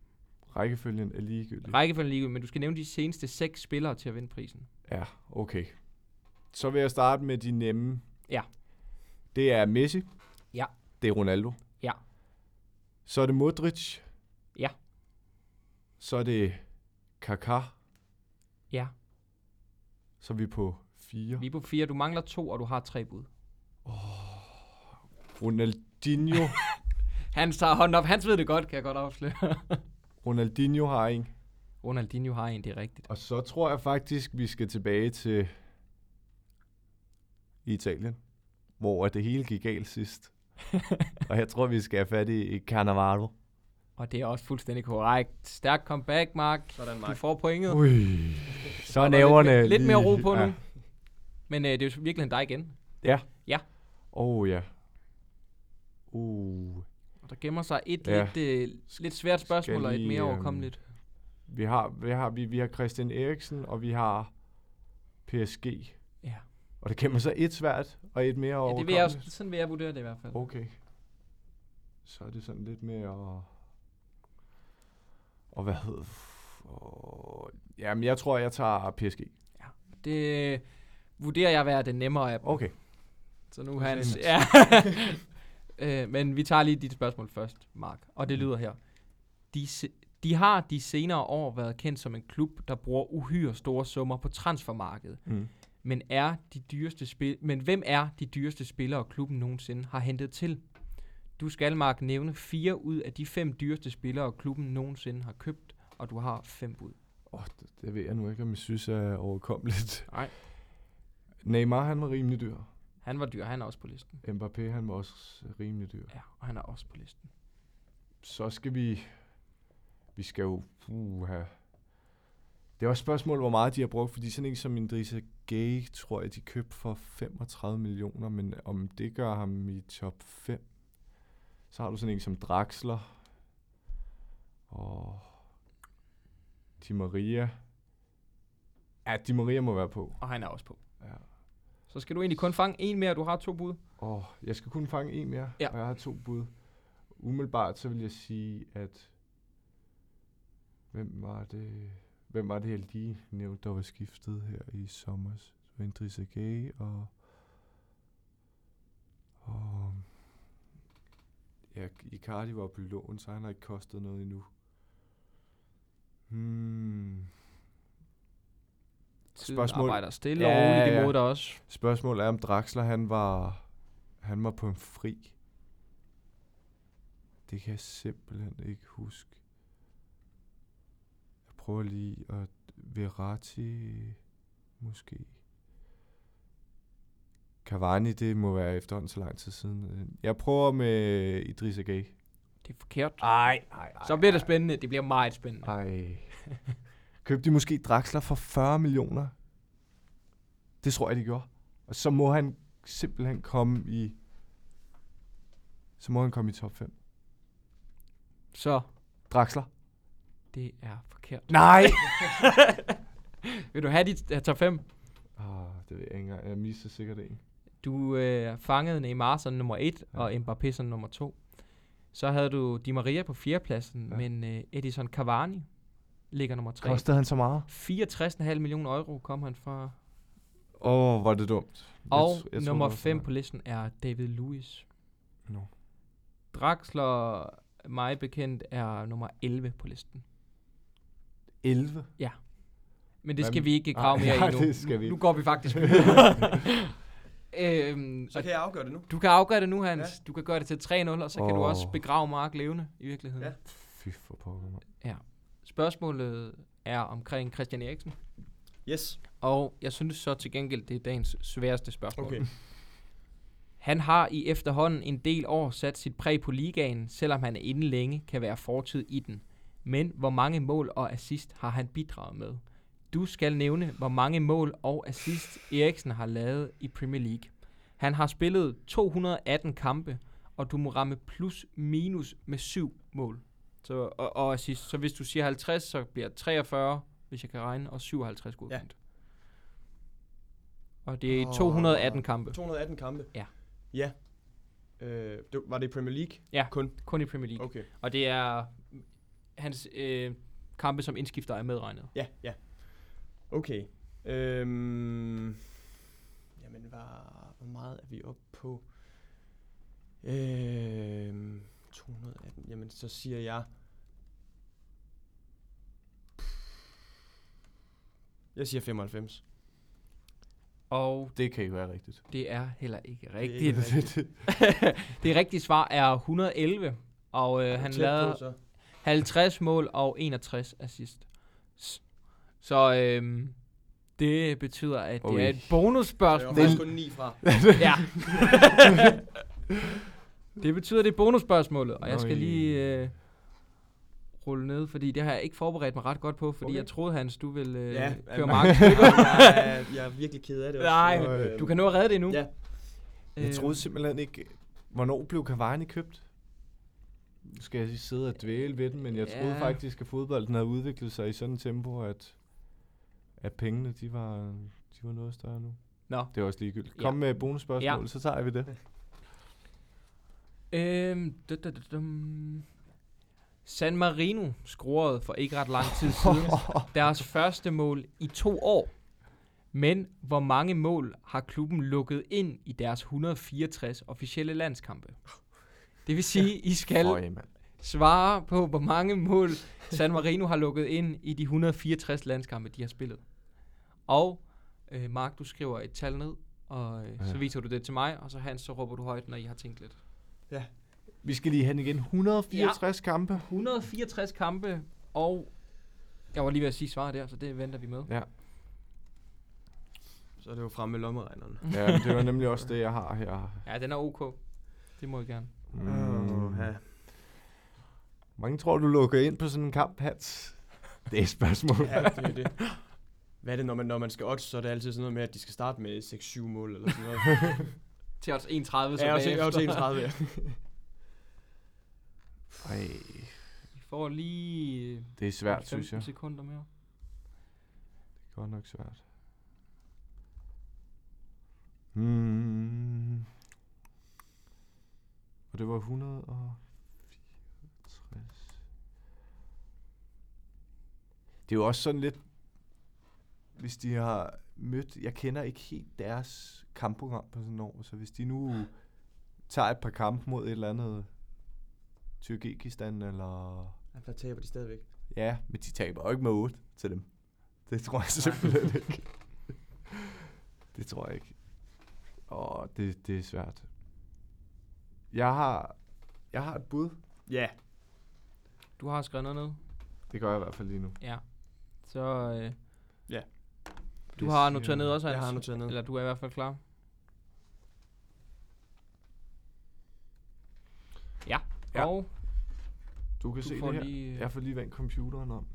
Rækkefølgen er ligegyldig. Rækkefølgen er ligegyldig, men du skal nævne de seneste seks spillere til at vinde prisen. Ja, okay. Så vil jeg starte med de nemme. Ja. Det er Messi. Ja. Det er Ronaldo. Ja. Så er det Modric. Ja. Så er det Kaká. Ja, Så er vi på fire. vi er på fire. Du mangler to, og du har tre bud. Ronaldinho. Han tager hånden op. Hans ved det godt, kan jeg godt afsløre. [LAUGHS] Ronaldinho har en. Ronaldinho har en, det er rigtigt. Og så tror jeg faktisk, vi skal tilbage til Italien, hvor det hele gik galt sidst. [LAUGHS] og jeg tror, vi skal have fat i, Cannavaro. Og det er også fuldstændig korrekt. Stærk comeback, Mark. Sådan, Du Mark. får pointet. Ui, så er næverne lidt, lidt mere ro på nu. Ja. Men øh, det er jo virkelig dig igen. Ja. Ja. Oh ja. Uh. Der gemmer sig et Ja. lidt, øh, lidt svært spørgsmål Skal og et lige, mere øhm, overkommeligt. Vi har, vi har, vi, vi har Christian Eriksen, og vi har PSG. Ja. Og der gemmer sig et svært, og et mere ja, det vil jeg også, overkommeligt. sådan vil jeg vurdere det i hvert fald. Okay. Så er det sådan lidt mere... Og hvad hedder... Og, jamen, jeg tror, jeg tager PSG. Det øh, vurderer jeg at være den nemmere af dem. Okay. Så nu Det hans... fint. Ja. [LAUGHS] øh, men vi tager lige dit spørgsmål først, Mark. Og det lyder her. De, se- de har de senere år været kendt som en klub, der bruger uhyre store summer på transfermarkedet. Mm. Men er de dyreste spil men hvem er de dyreste spillere, klubben nogensinde har hentet til? Du skal, Mark, nævne fire ud af de fem dyreste spillere, klubben nogensinde har købt, og du har fem bud. Oh, det, det ved jeg nu ikke, om jeg synes er overkommeligt. Nej. Neymar, han var rimelig dyr. Han var dyr, han er også på listen. Mbappé, han var også rimelig dyr. Ja, og han er også på listen. Så skal vi... Vi skal jo... Uh, have. Det er også et spørgsmål, hvor meget de har brugt, fordi sådan en som Indrisa Gay, tror jeg, de købte for 35 millioner, men om det gør ham i top 5, så har du sådan en som Draxler, og Di Maria. Ja, Di Maria må være på. Og han er også på. Ja. Så skal du egentlig kun fange en mere, du har to bud. Åh, jeg skal kun fange en mere, Ja. og jeg har to bud. Umiddelbart så vil jeg sige, at... Hvem var det... Hvem var det, jeg lige nævnte, der var skiftet her i sommer? Det var Indrisa Gay og... Og... Ja, Icardi var på lån, så han har ikke kostet noget endnu. Hmm. Tiden Spørgsmål. arbejder stille Ja, og roligt ja, ja. imod dig også. Spørgsmålet er, om Draxler, han var, han var på en fri. Det kan jeg simpelthen ikke huske. Jeg prøver lige at... Verratti, måske. Cavani, det må være efterhånden så lang tid siden. Jeg prøver med Idrissa Gueye. Det er forkert. Ej, ej, ej. Så bliver det spændende. Det bliver meget spændende. Ej. [LAUGHS] Købte de måske Draxler for 40 millioner? Det tror jeg, de gjorde. Og så må han simpelthen komme i... Så må han komme i top 5. Så Draxler? det er forkert. Nej! [LAUGHS] Vil du have dit uh, top 5? Ah, det ved jeg ikke engang. Jeg misser sikkert en. Du øh, fangede Neymar som nummer 1 Ja. og Mbappé som nummer 2. Så havde du Di Maria på fjerdepladsen, ja. men øh, Edison Cavani ligger nummer 3. Kostede han så meget? 64,5 millioner euro kom han fra. Åh, oh, hvor er det dumt. Jeg Og jeg nummer det var så 5 meget. på listen er David Lewis. Nå. Draxler, mig bekendt, er nummer 11 på listen. 11? Men det Hvad skal vi ikke grave mere nej, i [LAUGHS] nu. det skal vi nu, nu går vi faktisk [LAUGHS] øhm, Så kan jeg afgøre det nu. du kan afgøre det nu, Hans. Ja. Ja. Du kan gøre det til 3-0, og så kan du også begrave Mark levende i virkeligheden. Ja. Fy for pokker, mand. Spørgsmålet er omkring Christian Eriksen. Yes. Og jeg synes så til gengæld, det er dagens sværeste spørgsmål. Okay. Han har i efterhånden en del år sat sit præg på ligaen, selvom han inden længe kan være fortid i den. Men hvor mange mål og assist har han bidraget med? Du skal nævne, hvor mange mål og assist Eriksen har lavet i Premier League. Han har spillet 218 kampe, og du må ramme plus minus med 7 mål så, og, og assist. Så hvis du siger 50, så bliver det 43, hvis jeg kan regne, og 57 godkendt. Og det er Åh. 218 kampe. 218 kampe? Ja. Ja. Øh, det, var det i Premier League? Ja. Kun? Kun i Premier League. Okay. Og det er hans øh, kampe som indskifter er medregnet. Ja, ja. Okay. Øhm, jamen, hvad, hvor meget er vi oppe på? Øhm, 218. Jamen, så siger jeg... Jeg siger 95. Og Det kan ikke være rigtigt. det er heller ikke Det er rigtigt. ikke rigtigt. [LAUGHS] det rigtige svar er 111. Og øh, han Tæt på, lavede så. 50 mål og 61 assist. S- Så øh, det betyder, at det Ui. er et Så jeg bonusspørgsmål. var faktisk kun 9 fra. [LAUGHS] ja. [LAUGHS] det betyder, det er bonusspørgsmålet, og jeg skal lige øh, rulle ned, fordi det har jeg ikke forberedt mig ret godt på, fordi Okay. jeg troede, Hans, du ville øh, Ja, køre Mark. [LAUGHS] jeg, er, jeg er virkelig ked af det også. Nej, Du kan nå at redde det nu. Ja. Jeg troede simpelthen ikke... Hvornår blev Cavani købt? Nu skal jeg sidde og dvæle ved den, men jeg troede Ja. faktisk, at fodbolden havde udviklet sig i sådan et tempo, at, at pengene, de var, de var noget større nu. Nå. Det er også ligegyldigt. Ja. Kom med bonusspørgsmål, Ja. så tager vi det. [LAUGHS] Øhm, da, da, da. San Marino scorede for ikke ret lang tid [LAUGHS] siden deres første mål i to år. Men hvor mange mål har klubben lukket ind i deres 164 officielle landskampe? Det vil sige, I skal Øj, svare på, hvor mange mål San Marino har lukket ind i de 164 landskampe, de har spillet. Og øh, Mark, du skriver et tal ned, og øh, så Ja. viser du det til mig, og så Hans, så råber du højt, når I har tænkt lidt. Vi skal lige hen igen. 164 ja. kampe. 164 kampe, og jeg var lige ved at sige svaret der, så det venter vi med. Ja. Så er det jo fremme med lommeregneren. ja, det var nemlig også det, jeg har her. Ja, den er ok. Det må I gerne. Mm. ja. Mange tror, du lukker ind på sådan en kamp, Hans? Det er et spørgsmål. ja, det er det. Hvad er det, når man, når man skal odds, så er det altid sådan noget med, at de skal starte med 6-7 mål eller sådan noget. [LAUGHS] Til odds 31, så ja, også, bagefter. også 31, ja. [LAUGHS] Ej, I får lige det er svært, 15 synes jeg. sekunder mere. Det er godt nok svært. Hmm. Og det var 164. Det er jo også sådan lidt, hvis de har mødt, jeg kender ikke helt deres kampprogram på sådan år, så hvis de nu tager et par kampe mod et eller andet Tyrkikistan eller... ja. Der taber de stadigvæk. Ja, men de taber jo ikke med 8 til dem. Det tror jeg simpelthen ikke. Det tror jeg ikke. Åh, det, det er svært. Jeg har, jeg har et bud. Ja, Du har skrevet noget ned. Det gør jeg i hvert fald lige nu. Ja. Så øh, Ja. Du har noteret ned også, jeg Hans? har noteret ned. Eller du er i hvert fald klar. Ja. Ja. Og Du kan du se det her. lige... øh, Jeg får lige vendt computeren om.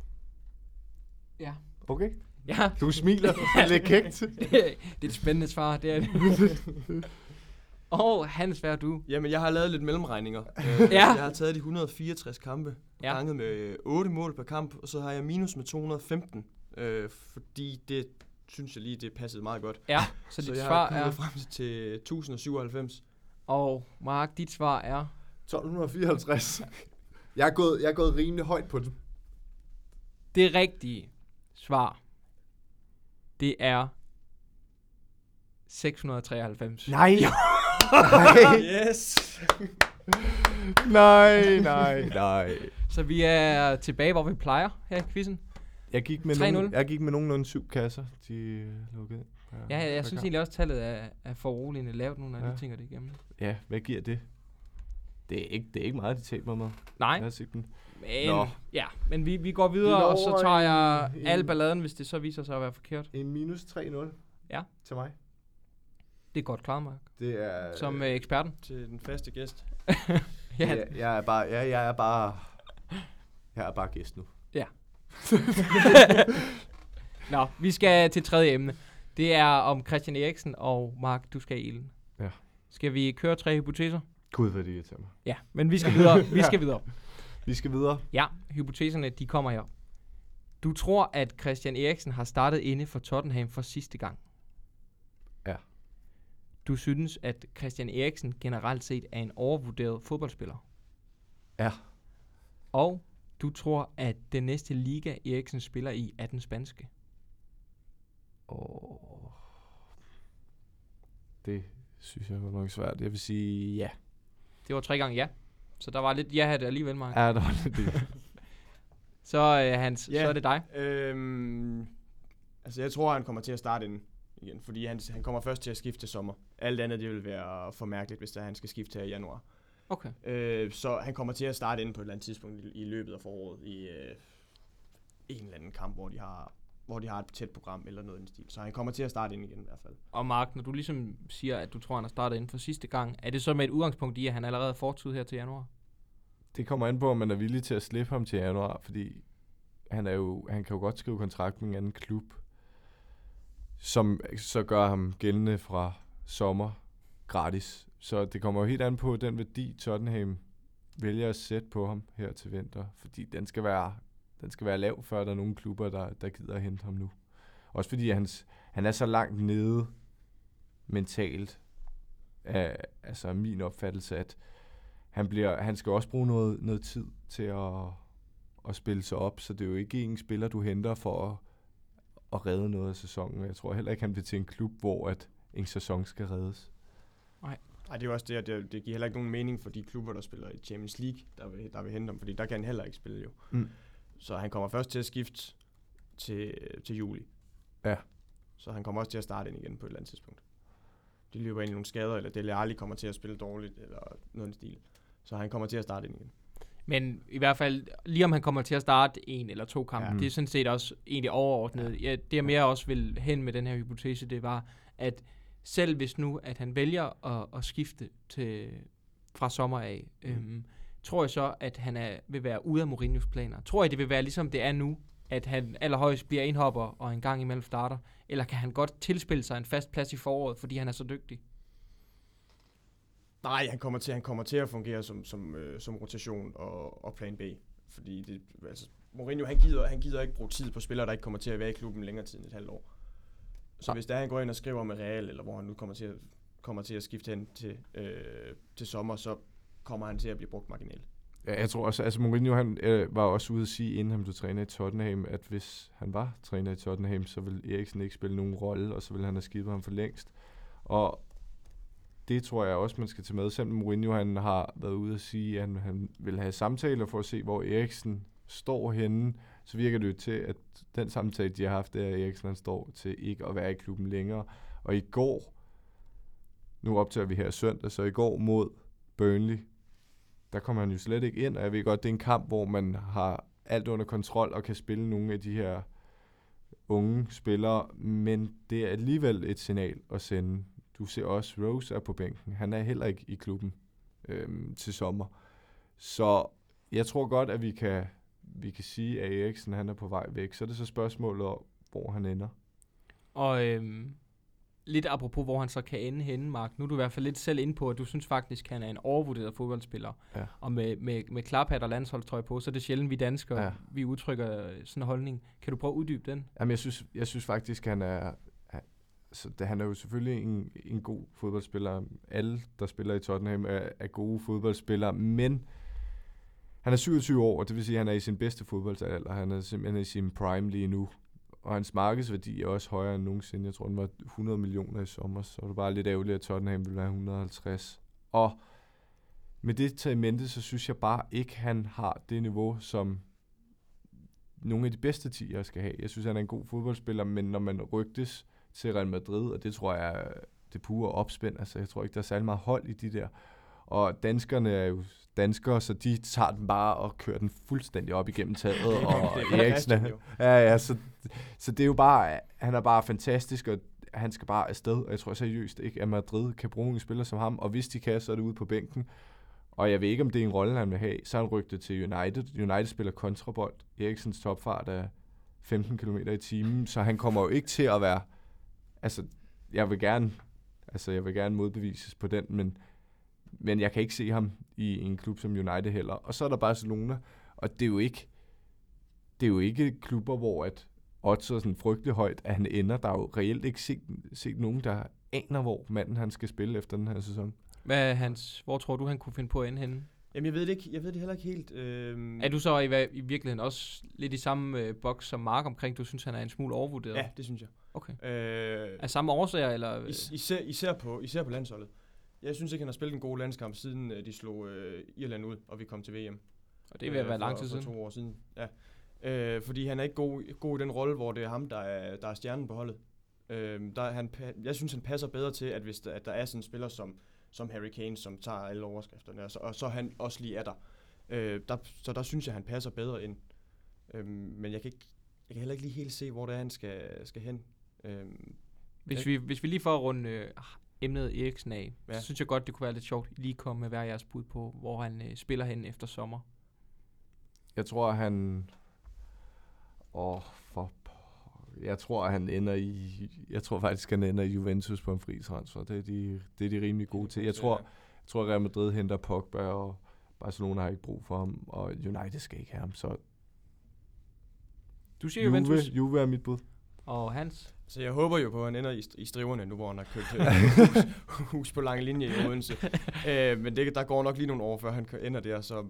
Ja. Okay. Ja, Du smiler [LAUGHS] lidt kægt. det er et spændende svar, det er det. [LAUGHS] og Hans, hvad er du? Jamen, jeg har lavet lidt mellemregninger. Øh, [LAUGHS] Ja. Jeg har taget de 164 kampe, Ja. ganget med øh, 8 mål per kamp, og så har jeg minus med 215, øh, fordi det synes jeg lige, det passede meget godt. Ja, så, Så dit jeg svar er... frem til 1097. Og Mark, dit svar er... 1254. Jeg er gået, jeg er gået rimelig højt på den. Det rigtige svar, det er 693. Nej. [LAUGHS] Yes! nej, nej, nej. Så vi er tilbage, hvor vi plejer her i quizzen. Jeg gik med, 3-0. nogen, jeg gik med nogenlunde syv kasser, de øh, lukkede ind. Ja, jeg, jeg synes egentlig også, at tallet er, er for roligende lavt nu, når jeg Ja. lige tænker det igennem. Ja, hvad giver det? Det er ikke, det er ikke meget, de taber med. Nej, Jeg den. men, Nå. ja, men vi, vi går videre, og så tager jeg i- al en- balladen, hvis det så viser sig at være forkert. En minus 3-0. Ja. Til mig. Det er godt klaret, Mark. Det er... Som øh, eksperten. Til den faste gæst. [LAUGHS] Ja, jeg, jeg, er bare, jeg, jeg er bare... Jeg er bare gæst nu. [LAUGHS] Nå, vi skal til tredje emne. Det er om Christian Eriksen og Mark, du skal i ilden. Ja. Skal vi køre tre hypoteser? Gud, hvad det irriterer mig. Ja, men vi skal videre. [LAUGHS] Vi skal videre. Vi skal videre. Ja, hypoteserne, de kommer her. Du tror, at Christian Eriksen har startet inde for Tottenham for sidste gang. Ja. Du synes, at Christian Eriksen generelt set er en overvurderet fodboldspiller. Ja. Og du tror, at den næste liga, Eriksen spiller i, er den spanske. Oh. Det synes jeg var nok svært. Jeg vil sige ja. Det var tre gange ja. Så der var lidt ja her alligevel, Mark. Ja, der var lidt det. [LAUGHS] Så, øh, Hans, Ja. så er det dig. Øhm, altså, jeg tror, han kommer til at starte inden igen, fordi han, han kommer først til at skifte til sommer. Alt andet, det vil være for mærkeligt, hvis der, han skal skifte her i januar. Okay. Øh, så han kommer til at starte inde på et eller andet tidspunkt i, i løbet af foråret i øh, en eller anden kamp, hvor de har hvor de har et tæt program eller noget i den stil. Så han kommer til at starte ind igen i hvert fald. Og Mark, når du ligesom siger, at du tror, han har startet inden for sidste gang, er det så med et udgangspunkt i, at han allerede er fortid her til januar? Det kommer an på, om man er villig til at slippe ham til januar, fordi han, er jo, han kan jo godt skrive kontrakt med en anden klub, som så gør ham gældende fra sommer gratis. Så det kommer jo helt an på den værdi, Tottenham vælger at sætte på ham her til vinter, fordi den skal være, den skal være lav, før der er nogle klubber, der, der gider at hente ham nu. Også fordi hans, han er så langt nede mentalt, af, altså min opfattelse, at han, bliver, han skal også bruge noget, noget tid til at, at spille sig op, så det er jo ikke en spiller, du henter for at, at redde noget af sæsonen. Jeg tror heller ikke, han bliver til en klub, hvor at en sæson skal reddes. Nej, ej, det er jo også det, at det, det giver heller ikke nogen mening for de klubber, der spiller i Champions League, der vil, der vil hente ham, fordi der kan han heller ikke spille jo. Mm. Så han kommer først til at skifte til, til juli. Ja. Så han kommer også til at starte ind igen på et eller andet tidspunkt. De løber ind i nogle skader, eller Dele Alli kommer til at spille dårligt, eller noget i stil. Så han kommer til at starte ind igen. Men i hvert fald, lige om han kommer til at starte en eller to kampe, Ja. ja. det er sådan set også egentlig overordnet. Ja. det jeg mere også vil hen med den her hypotese, det var, at selv hvis nu, at han vælger at, at skifte til, fra sommer af, Mm. øhm, tror jeg så, at han er, vil være ude af Mourinhos planer. Tror jeg, det vil være ligesom det er nu, at han allerhøjst bliver indhopper og en gang imellem starter? Eller kan han godt tilspille sig en fast plads i foråret, fordi han er så dygtig? Nej, han kommer til, han kommer til at fungere som, som, øh, som rotation og, og plan B. Fordi det, altså, Mourinho, han gider, han gider ikke bruge tid på spillere, der ikke kommer til at være i klubben længere tid end et halvt år. Så hvis der han går ind og skriver med Real, eller hvor han nu kommer til at, kommer til at skifte hen til, øh, til sommer, så kommer han til at blive brugt marginalt. Ja, jeg tror også, altså Mourinho han, øh, var også ude at sige, inden han blev træner i Tottenham, at hvis han var træner i Tottenham, så ville Eriksen ikke spille nogen rolle, og så ville han have skibet ham for længst. Og det tror jeg også, man skal tage med. Selvom Mourinho han har været ude at sige, at han, han vil have samtaler for at se, hvor Eriksen står henne, så virker det jo til, at den samtale, de har haft, det er, at Eriksen han står til ikke at være i klubben længere. Og i går, nu optager vi her søndag, så i går mod Burnley, der kommer han jo slet ikke ind, og jeg ved godt, det er en kamp, hvor man har alt under kontrol og kan spille nogle af de her unge spillere, men det er alligevel et signal at sende. Du ser også, Rose er på bænken. Han er heller ikke i klubben øhm, til sommer. Så jeg tror godt, at vi kan, vi kan sige, at Eriksen han er på vej væk. Så er det så spørgsmålet om, hvor han ender. Og øhm, lidt apropos, hvor han så kan ende henne, Mark. Nu er du i hvert fald lidt selv inde på, at du synes faktisk, at han er en overvurderet fodboldspiller. Ja. Og med, med, med klaphat og landsholdstrøj på, så er det sjældent, vi danskere, Ja. vi udtrykker sådan en holdning. Kan du prøve at uddybe den? Jamen, jeg synes, jeg synes faktisk, han er... er- Så det, han er jo selvfølgelig en, en god fodboldspiller. Alle, der spiller i Tottenham, er, er gode fodboldspillere, men han er 27 år, og det vil sige, at han er i sin bedste fodboldalder. Han er simpelthen i sin prime lige nu. Og hans markedsværdi er også højere end nogensinde. Jeg tror, den var 100 millioner i sommer, så var det bare lidt ærgerligt, at Tottenham vil være 150. Og med det taget i mente, så synes jeg bare ikke, han har det niveau, som nogle af de bedste tiger skal have. Jeg synes, han er en god fodboldspiller, men når man rygtes til Real Madrid, og det tror jeg er det pure opspænd, altså jeg tror ikke, der er særlig meget hold i de der. Og danskerne er jo danskere, så de tager den bare og kører den fuldstændig op igennem taget, [LAUGHS] og Det er Eriksen er. Ja, ja, så, så det er jo bare, han er bare fantastisk, og han skal bare afsted, og jeg tror seriøst ikke, at Madrid kan bruge en spiller som ham, og hvis de kan, så er det ude på bænken. Og jeg ved ikke, om det er en rolle, han vil have. Så han rygtet til United. United spiller kontrabold. Eriksens topfart er 15 km i timen, så han kommer jo ikke til at være... Altså, jeg vil gerne, altså, jeg vil gerne modbevises på den, men, men jeg kan ikke se ham i en klub som United heller. Og så er der Barcelona, og det er jo ikke, det er jo ikke klubber, hvor at odds er sådan frygtelig højt, at han ender. Der er jo reelt ikke set, set nogen, der aner, hvor manden han skal spille efter den her sæson. Hvad er hans, hvor tror du, han kunne finde på at ende henne? Jamen, jeg ved det ikke. Jeg ved det heller ikke helt. Øhm, Er du så i, i virkeligheden også lidt i samme øh, boks som Mark omkring, du synes, han er en smule overvurderet? Ja, det synes jeg. Okay. Øh, Af samme årsager, eller? øh, is- især, især, på, især på landsholdet. Jeg synes ikke, han har spillet en god landskamp, siden øh, de slog øh, Irland ud, og vi kom til VM. Og det er ved at være Øh, lang for- tid for siden. to år siden. Ja. Øh, fordi han er ikke god, god i den rolle, hvor det er ham, der er, der er stjernen på holdet. Øh, der, er han, jeg synes, han passer bedre til, at hvis der, at der er sådan en spiller som, som Harry Kane, som tager alle overskrifterne, og så, og så han også lige er der. Øh, der. Så der synes jeg, han passer bedre ind. Øh, men jeg kan, ikke, jeg kan heller ikke lige helt se, hvor det er, han skal, skal hen. Øh, Hvis vi, hvis vi lige får at runde øh, emnet Eriksen af, ja. Så synes jeg godt, det kunne være lidt sjovt lige komme med hver jeres bud på, hvor han øh, spiller hen efter sommer. Jeg tror, han... Åh, for... po- Jeg tror, han ender i... Jeg tror faktisk, han ender i Juventus på en fri transfer. Det er de, det er de rimelig gode til. Jeg tror, jeg tror, Real Madrid henter Pogba, og Barcelona har ikke brug for ham, og United skal ikke have ham. Så Du siger Juve, Juventus, Juve er mit bud. Og Hans. Så jeg håber jo på, at han ender i, st- i striverne nu, hvor han har købt øh, hus, [LAUGHS] hus på lang linje i Odense. øh, men det, der går nok lige nogle år, før han ender der, så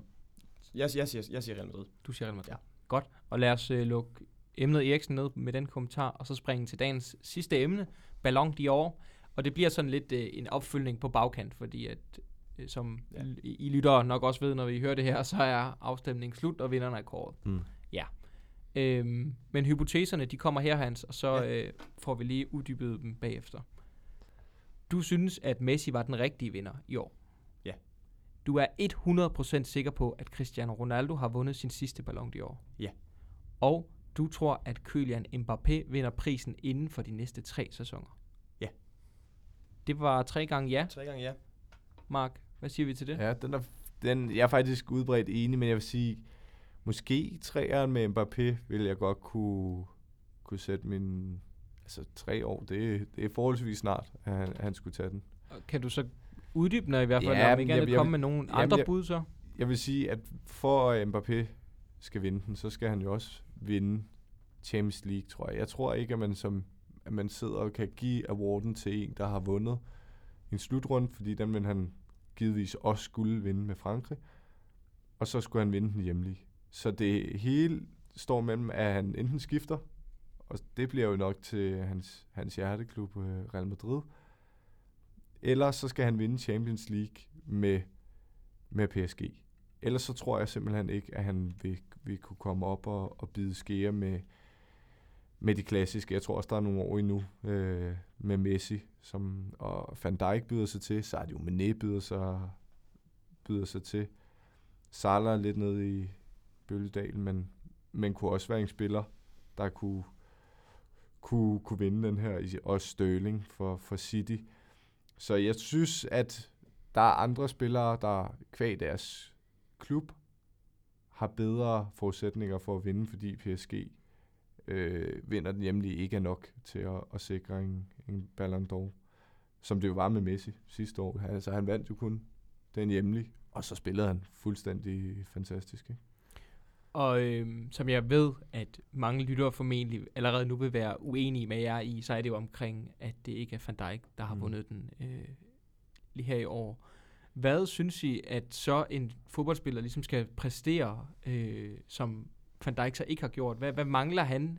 jeg, jeg, siger, jeg siger Real Madrid. Du siger Real Madrid. Ja. Godt. Og lad os øh, lukke emnet Eriksen ned med den kommentar, og så springe til dagens sidste emne, Ballon d'Or. Og det bliver sådan lidt øh, en opfølgning på bagkant, fordi at, øh, som Ja. I, I lytter nok også ved, når vi hører det her, så er afstemningen slut, og vinderne er kåret. Mm. Øhm, men hypoteserne, de kommer her, Hans, og så Ja. øh, får vi lige uddybet dem bagefter. Du synes, at Messi var den rigtige vinder i år? Ja. Du er 100% sikker på, at Cristiano Ronaldo har vundet sin sidste Ballon d'Or? Ja. Og du tror, at Kylian Mbappé vinder prisen inden for de næste tre sæsoner? Ja. Det var tre gange ja. Tre gange ja. Mark, hvad siger vi til det? Ja, den er, den, jeg er faktisk udbredt enig, men jeg vil sige, måske træeren med Mbappé vil jeg godt kunne, kunne sætte min... Altså tre år, det, det er forholdsvis snart, at han, at han skulle tage den. Og Kan du så uddybe og i hvert fald, Ja, om ikke andet komme med nogle jamen, andre jeg- bud så? Jeg vil sige, at for at Mbappé skal vinde den, så skal han jo også vinde Champions League, tror jeg. Jeg tror ikke, at man, som, at man sidder og kan give awarden til en, der har vundet en slutrunde, fordi den vil han givetvis også skulle vinde med Frankrig. Og så skulle han vinde den hjemlige. Så det hele står mellem, at han enten skifter, og det bliver jo nok til hans, hans hjerteklub øh, Real Madrid, eller så skal han vinde Champions League med, med PSG. Ellers så tror jeg simpelthen ikke, at han vil, vil kunne komme op og, og bide skære med, med de klassiske. Jeg tror også, der er nogle år endnu øh, med Messi, som, og Van Dijk byder sig til, Sadio Mane byder sig, byder sig til. Salah lidt nede i bølgedalen, men, men kunne også være en spiller, der kunne, kunne, kunne vinde den her, i- også Sterling for, for City. Så jeg synes, at der er andre spillere, der kvæg deres klub har bedre forudsætninger for at vinde, fordi PSG øh, vinder den hjemlige ikke er nok til at, at sikre en, en Ballon d'Or. Som det jo var med Messi sidste år. Altså, han vandt jo kun den hjemlige, og så spillede han fuldstændig fantastisk. Ikke? Og øhm, som jeg ved, at mange lyttere formentlig allerede nu vil være uenige med jer i, så er det jo omkring, at det ikke er Van Dijk, der har Mm. vundet den øh, lige her i år. Hvad synes I, at så en fodboldspiller ligesom skal præstere, øh, som Van Dijk så ikke har gjort? Hvad, hvad mangler han?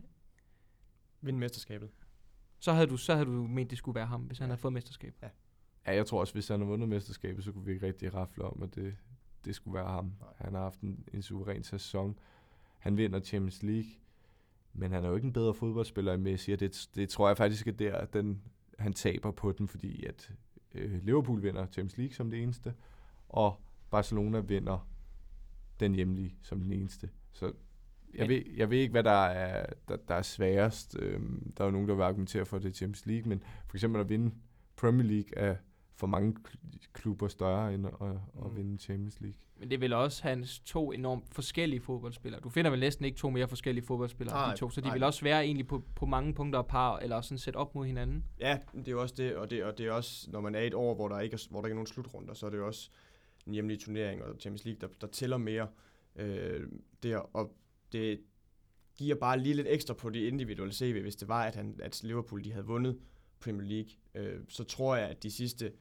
Vinde mesterskabet. Så havde du så havde du ment, det skulle være ham, hvis han havde fået mesterskab. Ja, jeg tror også, hvis han havde vundet mesterskabet, så kunne vi ikke rigtig rafle om, at det, det skulle være ham. Nej. Han har haft en, en suveræn sæson. Han vinder Champions League, men han er jo ikke en bedre fodboldspiller end Messi, og det, det tror jeg faktisk er der, den, han taber på den, fordi at øh, Liverpool vinder Champions League som det eneste, og Barcelona vinder den hjemlige som den eneste. Så jeg ved, jeg ved ikke, hvad der er, der, der er sværest. Øhm, der er jo nogen, der vil argumentere for, at det er Champions League, men for eksempel at vinde Premier League er for mange kl- klubber større end at, at, at Mm. vinde Champions League. Men det er vel også hans to enormt forskellige fodboldspillere. Du finder vel næsten ikke to mere forskellige fodboldspillere, Nej, de to, så de nej. vil også være egentlig på, på mange punkter og par, eller sådan sætte op mod hinanden. Ja, det er jo også det, og det, og det er også, når man er i et år, hvor der ikke er, hvor der ikke er nogen slutrunder, så er det jo også en hjemlig turnering og Champions League, der, der tæller mere øh, der, og det giver bare lige lidt ekstra på det individuelle CV, hvis det var, at, han, at Liverpool de havde vundet Premier League, øh, så tror jeg, at de sidste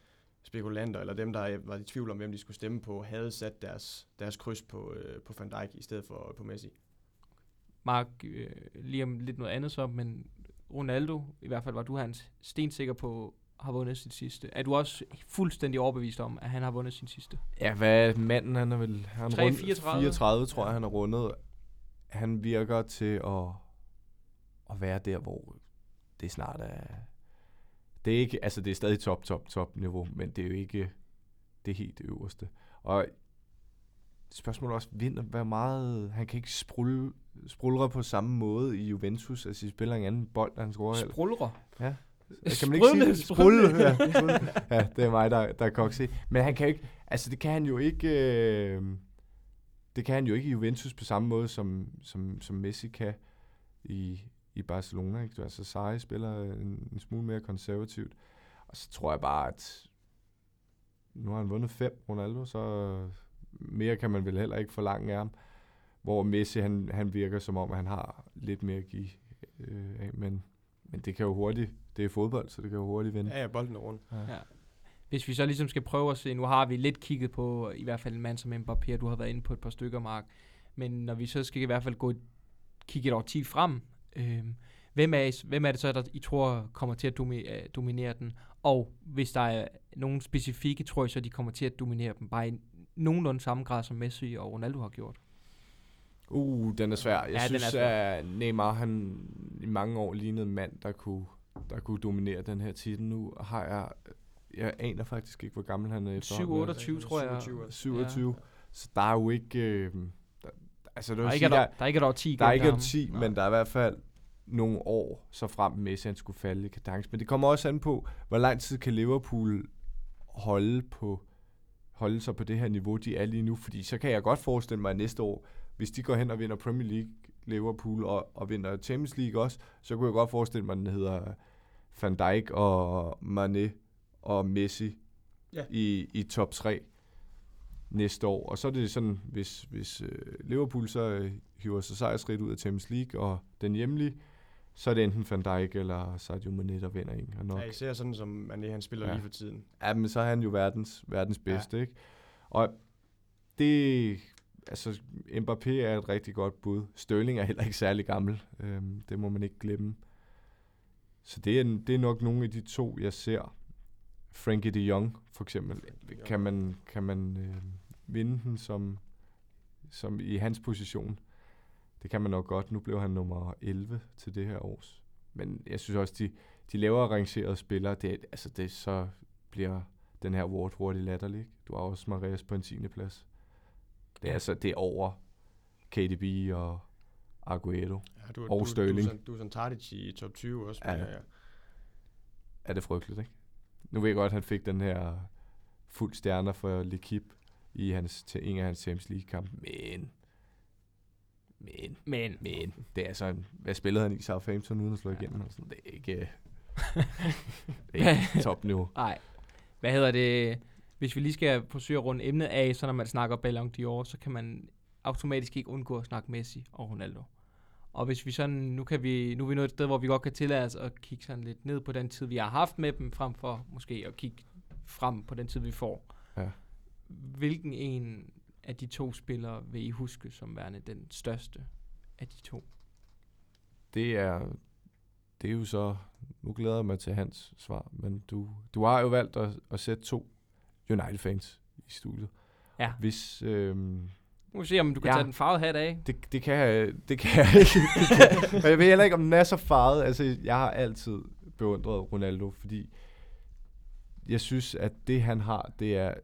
spekulanter, eller dem, der var i tvivl om, hvem de skulle stemme på, havde sat deres, deres kryds på, øh, på Van Dijk i stedet for på Messi. Mark, øh, lige om lidt noget andet så, men Ronaldo, i hvert fald var du hans stensikker på, har vundet sit sidste. Er du også fuldstændig overbevist om, at han har vundet sin sidste? Ja, hvad manden, han er vel... Han 3, 34? 34, tror Ja. jeg, han er rundet. Han virker til at, at være der, hvor det snart er... Det er ikke, altså det er stadig top, top, top niveau, men det er jo ikke det helt øverste. Og spørgsmålet er også, vinder, hvad meget... Han kan ikke sprulle, sprullre på samme måde i Juventus, altså de spiller en anden bold, han scorer. Sprulre. Ja. Kan man ikke sige? Sprudle. Ja, sprudle. ja, det er mig, der, der er koksi. Men han kan jo ikke, altså det kan han jo ikke, øh, det kan han jo ikke i Juventus på samme måde, som, som, som Messi kan i, i Barcelona. Ikke? Altså Sarri spiller en, en smule mere konservativt. Og så tror jeg bare, at nu har han vundet fem, Ronaldo, så mere kan man vel heller ikke forlange af ham. Hvor Messi, han, han virker som om, at han har lidt mere at give øh, af, men, men det kan jo hurtigt, det er fodbold, så det kan jo hurtigt vende. Ja, ja, bolden er rundt. Ja. Hvis vi så ligesom skal prøve at se, nu har vi lidt kigget på, i hvert fald en mand som Mbappé, og du har været inde på et par stykker, Mark. Men når vi så skal i hvert fald gå kigge et år 10 frem, øh, hvem, er, hvem er det så, der I tror kommer til at domi, øh, dominere den? Og hvis der er nogen specifikke, tror jeg så, de kommer til at dominere dem, bare i nogenlunde samme grad, som Messi og Ronaldo har gjort. Uh, den er svær. Jeg Ja, synes, svær. at Neymar, han i mange år lignede en mand, der kunne, der kunne dominere den her titel. Nu har jeg, jeg aner faktisk ikke, hvor gammel han er 7, efterhånden. 28, tror jeg. 27. 27. Ja. Så der er jo ikke... Øh, der, altså, det Der er, sige, ikke der, år, der er ikke et år 10 der er ikke et 10, Nej. men der er i hvert fald nogle år, så frem Messi han skulle falde i kadence. Men det kommer også an på, hvor lang tid kan Liverpool holde på holde sig på det her niveau, de er lige nu. Fordi så kan jeg godt forestille mig, at næste år, hvis de går hen og vinder Premier League, Liverpool, og, og vinder Champions League også, så kunne jeg godt forestille mig, at den hedder Van Dijk og Mané og Messi Ja. i, i top 3 næste år. Og så er det sådan, hvis, hvis øh, Liverpool så øh, hiver sig sejrsrigt ud af Champions League og den hjemlige, så er det enten Van Dijk eller Sadio Mane, der vinder en. Og nok. Ja, især sådan som Mané, han spiller Ja. lige for tiden. Ja, men så er han jo verdens, verdens bedste, ja. ikke? Og det, altså, Mbappé er et rigtig godt bud. Sterling er heller ikke særlig gammel. Øhm, det må man ikke glemme. Så det er, det er nok nogle af de to, jeg ser. Frankie de Jong, for eksempel. Kan man, kan man øh, vinde den som, som i hans position? Det kan man nok godt. Nu blev han nummer 11 til det her års. Men jeg synes også, de, de lavere rangerede spillere, det, er- altså det, så bliver den her award hurtigt latterlig. Du har også Marias på en 10. plads. Det er altså, det er over KDB og Aguero. Ja, du, Og du, Sterling. Du, er sådan- du er sådan Tadic i top 20 også. Ja. ja. Er det frygteligt, ikke? Nu ved jeg godt, at han fik den her fuld stjerner for L'Equipe i hans, til en af hans Champions League-kampe. Men, men, Men, men, det er en, hvad spillede han i Southampton uden at slå igennem? Og sådan, det er ikke, [LAUGHS] det er ikke topniveau. nej. Hvad hedder det? Hvis vi lige skal forsøge at runde emnet af, så når man snakker Ballon d'Or, så kan man automatisk ikke undgå at snakke Messi og Ronaldo. Og hvis vi sådan, nu, kan vi, nu er vi nået et sted, hvor vi godt kan tillade os at kigge sådan lidt ned på den tid, vi har haft med dem, frem for måske at kigge frem på den tid, vi får. Ja. Hvilken en af de to spillere vil I huske som værende den største af de to? Det er, det er jo så, nu glæder jeg mig til hans svar, men du, du har jo valgt at, at sætte to United-fans i studiet. Ja. Hvis, øhm, Nu se, om du kan Ja. tage den farvede hat af. Det, det, kan jeg, det kan jeg ikke. [LAUGHS] Det kan, og jeg ved heller ikke, om den er så farvet. Altså, jeg har altid beundret Ronaldo, fordi jeg synes, at det han har, det er,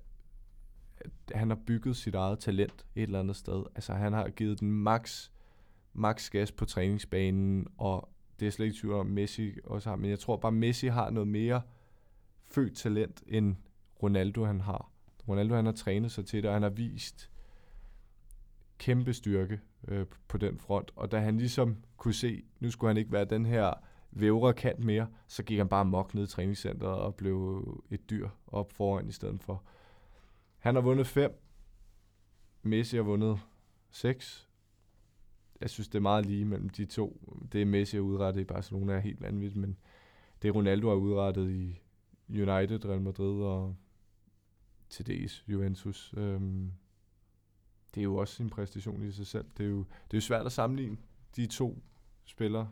han har bygget sit eget talent et eller andet sted. Altså, han har givet den max, max gas på træningsbanen, og det er slet ikke tvivl om, Messi også har. Men jeg tror bare, Messi har noget mere født talent, end Ronaldo han har. Ronaldo han har trænet sig til det, og han har vist kæmpe styrke øh, på den front. Og da han ligesom kunne se, nu skulle han ikke være den her vævre kant mere, så gik han bare mok ned i træningscenteret og blev et dyr op foran i stedet for. Han har vundet fem. Messi har vundet seks. Jeg synes, det er meget lige mellem de to. Det Messi har udrettet i Barcelona er helt vanvittigt, men det Ronaldo har udrettet i United, Real Madrid og til dels Juventus. Øhm, det er jo også en præstation i sig selv. Det er jo, det er jo svært at sammenligne de to spillere.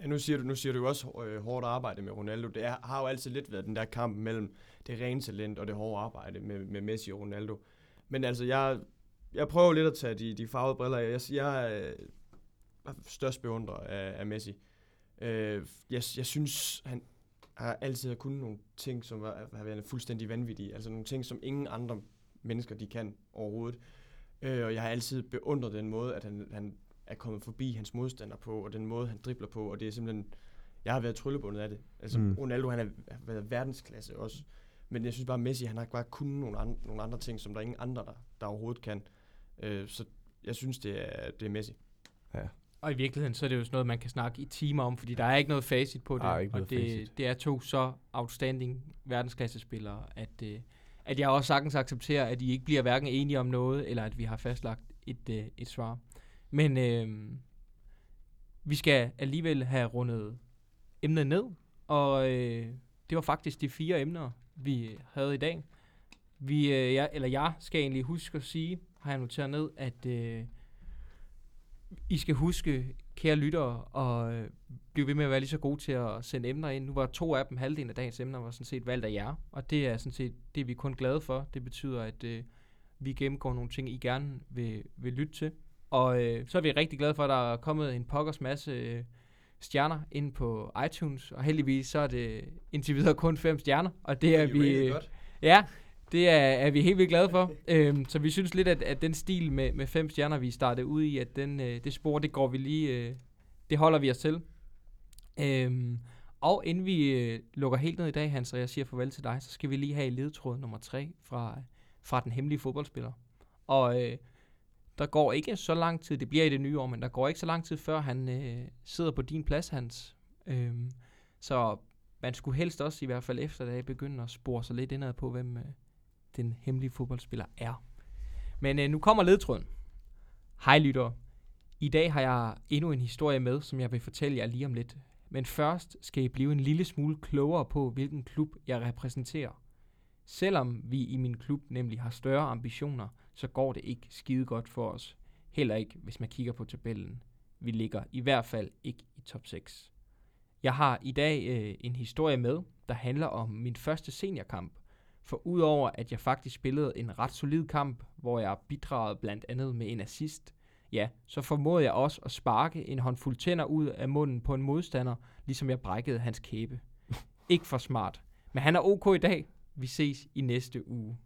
Ja, nu siger du, nu siger du jo også øh, hårdt arbejde med Ronaldo. Det er, har jo altid lidt været den der kamp mellem det rene talent og det hårde arbejde med, med Messi og Ronaldo. Men altså, jeg, jeg prøver lidt at tage de, de farvede briller af. Jeg, jeg er størst beundrer af, af Messi. Øh, jeg, jeg synes, han har altid kunnet nogle ting, som har været fuldstændig vanvittige. Altså nogle ting, som ingen andre mennesker de kan overhovedet. Øh, og jeg har altid beundret den måde, at han, han er kommet forbi hans modstander på, og den måde, han dribler på, og det er simpelthen, jeg har været tryllebundet af det. Altså, Mm. Ronaldo, han har været verdensklasse også, men jeg synes bare, Messi, han har bare kun nogle, andre, nogle andre ting, som der er ingen andre, der, der overhovedet kan. Øh, så jeg synes, det er, det er Messi. Og i virkeligheden, så er det jo sådan noget, man kan snakke i timer om, fordi der er ikke noget facit på det. Der er ikke og noget det, facit. det er to så outstanding verdensklassespillere, at, øh, at jeg også sagtens accepterer, at I ikke bliver hverken enige om noget, eller at vi har fastlagt et, øh, et svar. Men øh, vi skal alligevel have rundet emnet ned, og øh, det var faktisk de fire emner, vi havde i dag. Vi, øh, jeg, eller jeg skal egentlig huske at sige, har jeg noteret ned, at øh, I skal huske, kære lyttere, og øh, blive ved med at være lige så gode til at sende emner ind. Nu var to af dem, halvdelen af dagens emner, var sådan set valgt af jer, og det er sådan set det, er vi kun glade for. Det betyder, at øh, vi gennemgår nogle ting, I gerne vil, vil lytte til. Og øh, så er vi rigtig glade for, at der er kommet en pokkers masse øh, stjerner ind på iTunes, og heldigvis så er det indtil videre kun fem stjerner, og det er vi... øh, Ja, det er, er vi helt vildt glade for. [LAUGHS] øhm, så vi synes lidt, at, at den stil med, med fem stjerner, vi startede ud i, at den, øh, det spor, det går vi lige, øh, det holder vi os til. Øhm, og inden vi øh, lukker helt ned i dag, Hans, og jeg siger farvel til dig, så skal vi lige have ledtråd nummer tre fra, fra den hemmelige fodboldspiller. Og øh, der går ikke så lang tid, det bliver i det nye år, men der går ikke så lang tid før han øh, sidder på din plads, Hans. Øhm, så man skulle helst også i hvert fald efter det begynde at spore sig lidt indad på, hvem øh, den hemmelige fodboldspiller er. Men øh, nu kommer ledtråden. Hej lyttere. I dag har jeg endnu en historie med, som jeg vil fortælle jer lige om lidt. Men først skal I blive en lille smule klogere på, hvilken klub jeg repræsenterer. Selvom vi i min klub nemlig har større ambitioner, så går det ikke skide godt for os. Heller ikke, hvis man kigger på tabellen. Vi ligger i hvert fald ikke i top 6. Jeg har i dag øh, en historie med, der handler om min første seniorkamp. For udover at jeg faktisk spillede en ret solid kamp, hvor jeg bidragede blandt andet med en assist, ja, så formåede jeg også at sparke en håndfuld tænder ud af munden på en modstander, ligesom jeg brækkede hans kæbe. [LAUGHS] Ikke for smart. Men han er ok i dag. Vi ses i næste uge.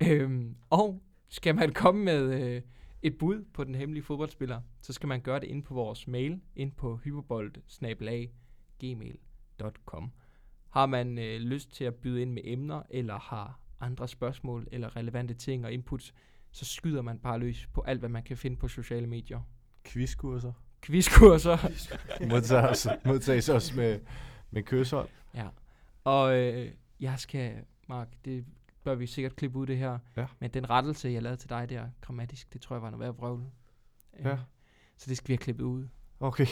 Øhm, og skal man komme med øh, et bud på den hemmelige fodboldspiller, så skal man gøre det ind på vores mail, ind på hyperbold gmail.com. Har man øh, lyst til at byde ind med emner, eller har andre spørgsmål, eller relevante ting og inputs, så skyder man bare løs på alt, hvad man kan finde på sociale medier. Quizkurser. Quizkurser. [LAUGHS] modtages, modtages også med, med kyshold. ja. Og øh, jeg skal, Mark, det bør vi sikkert klippe ud det her, Ja. men den rettelse, jeg lavede til dig der, grammatisk, det tror jeg var noget værd vrøvl. Øh, Ja. Så det skal vi have klippet ud. Okay.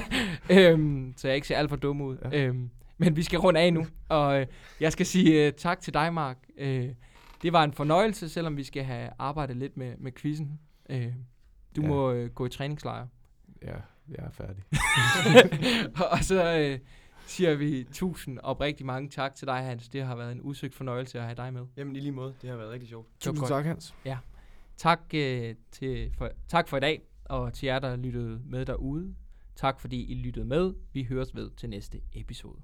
[LAUGHS] øhm, så jeg ikke ser alt for dum ud. Ja. Øhm, men vi skal runde af nu, og øh, jeg skal sige øh, tak til dig, Mark. Øh, det var en fornøjelse, selvom vi skal have arbejdet lidt med, med quizzen. Øh, du Ja. må øh, gå i træningslejr. Ja, jeg er færdig. [LAUGHS] og så øh, siger vi tusind og rigtig mange tak til dig, Hans. Det har været en usøgt fornøjelse at have dig med. Jamen i lige måde, det har været rigtig sjovt. Tusind godt. tak, Hans. Tak, øh, til for, tak for i dag, og til jer, der lyttede med derude. Tak fordi I lyttede med. Vi høres ved til næste episode.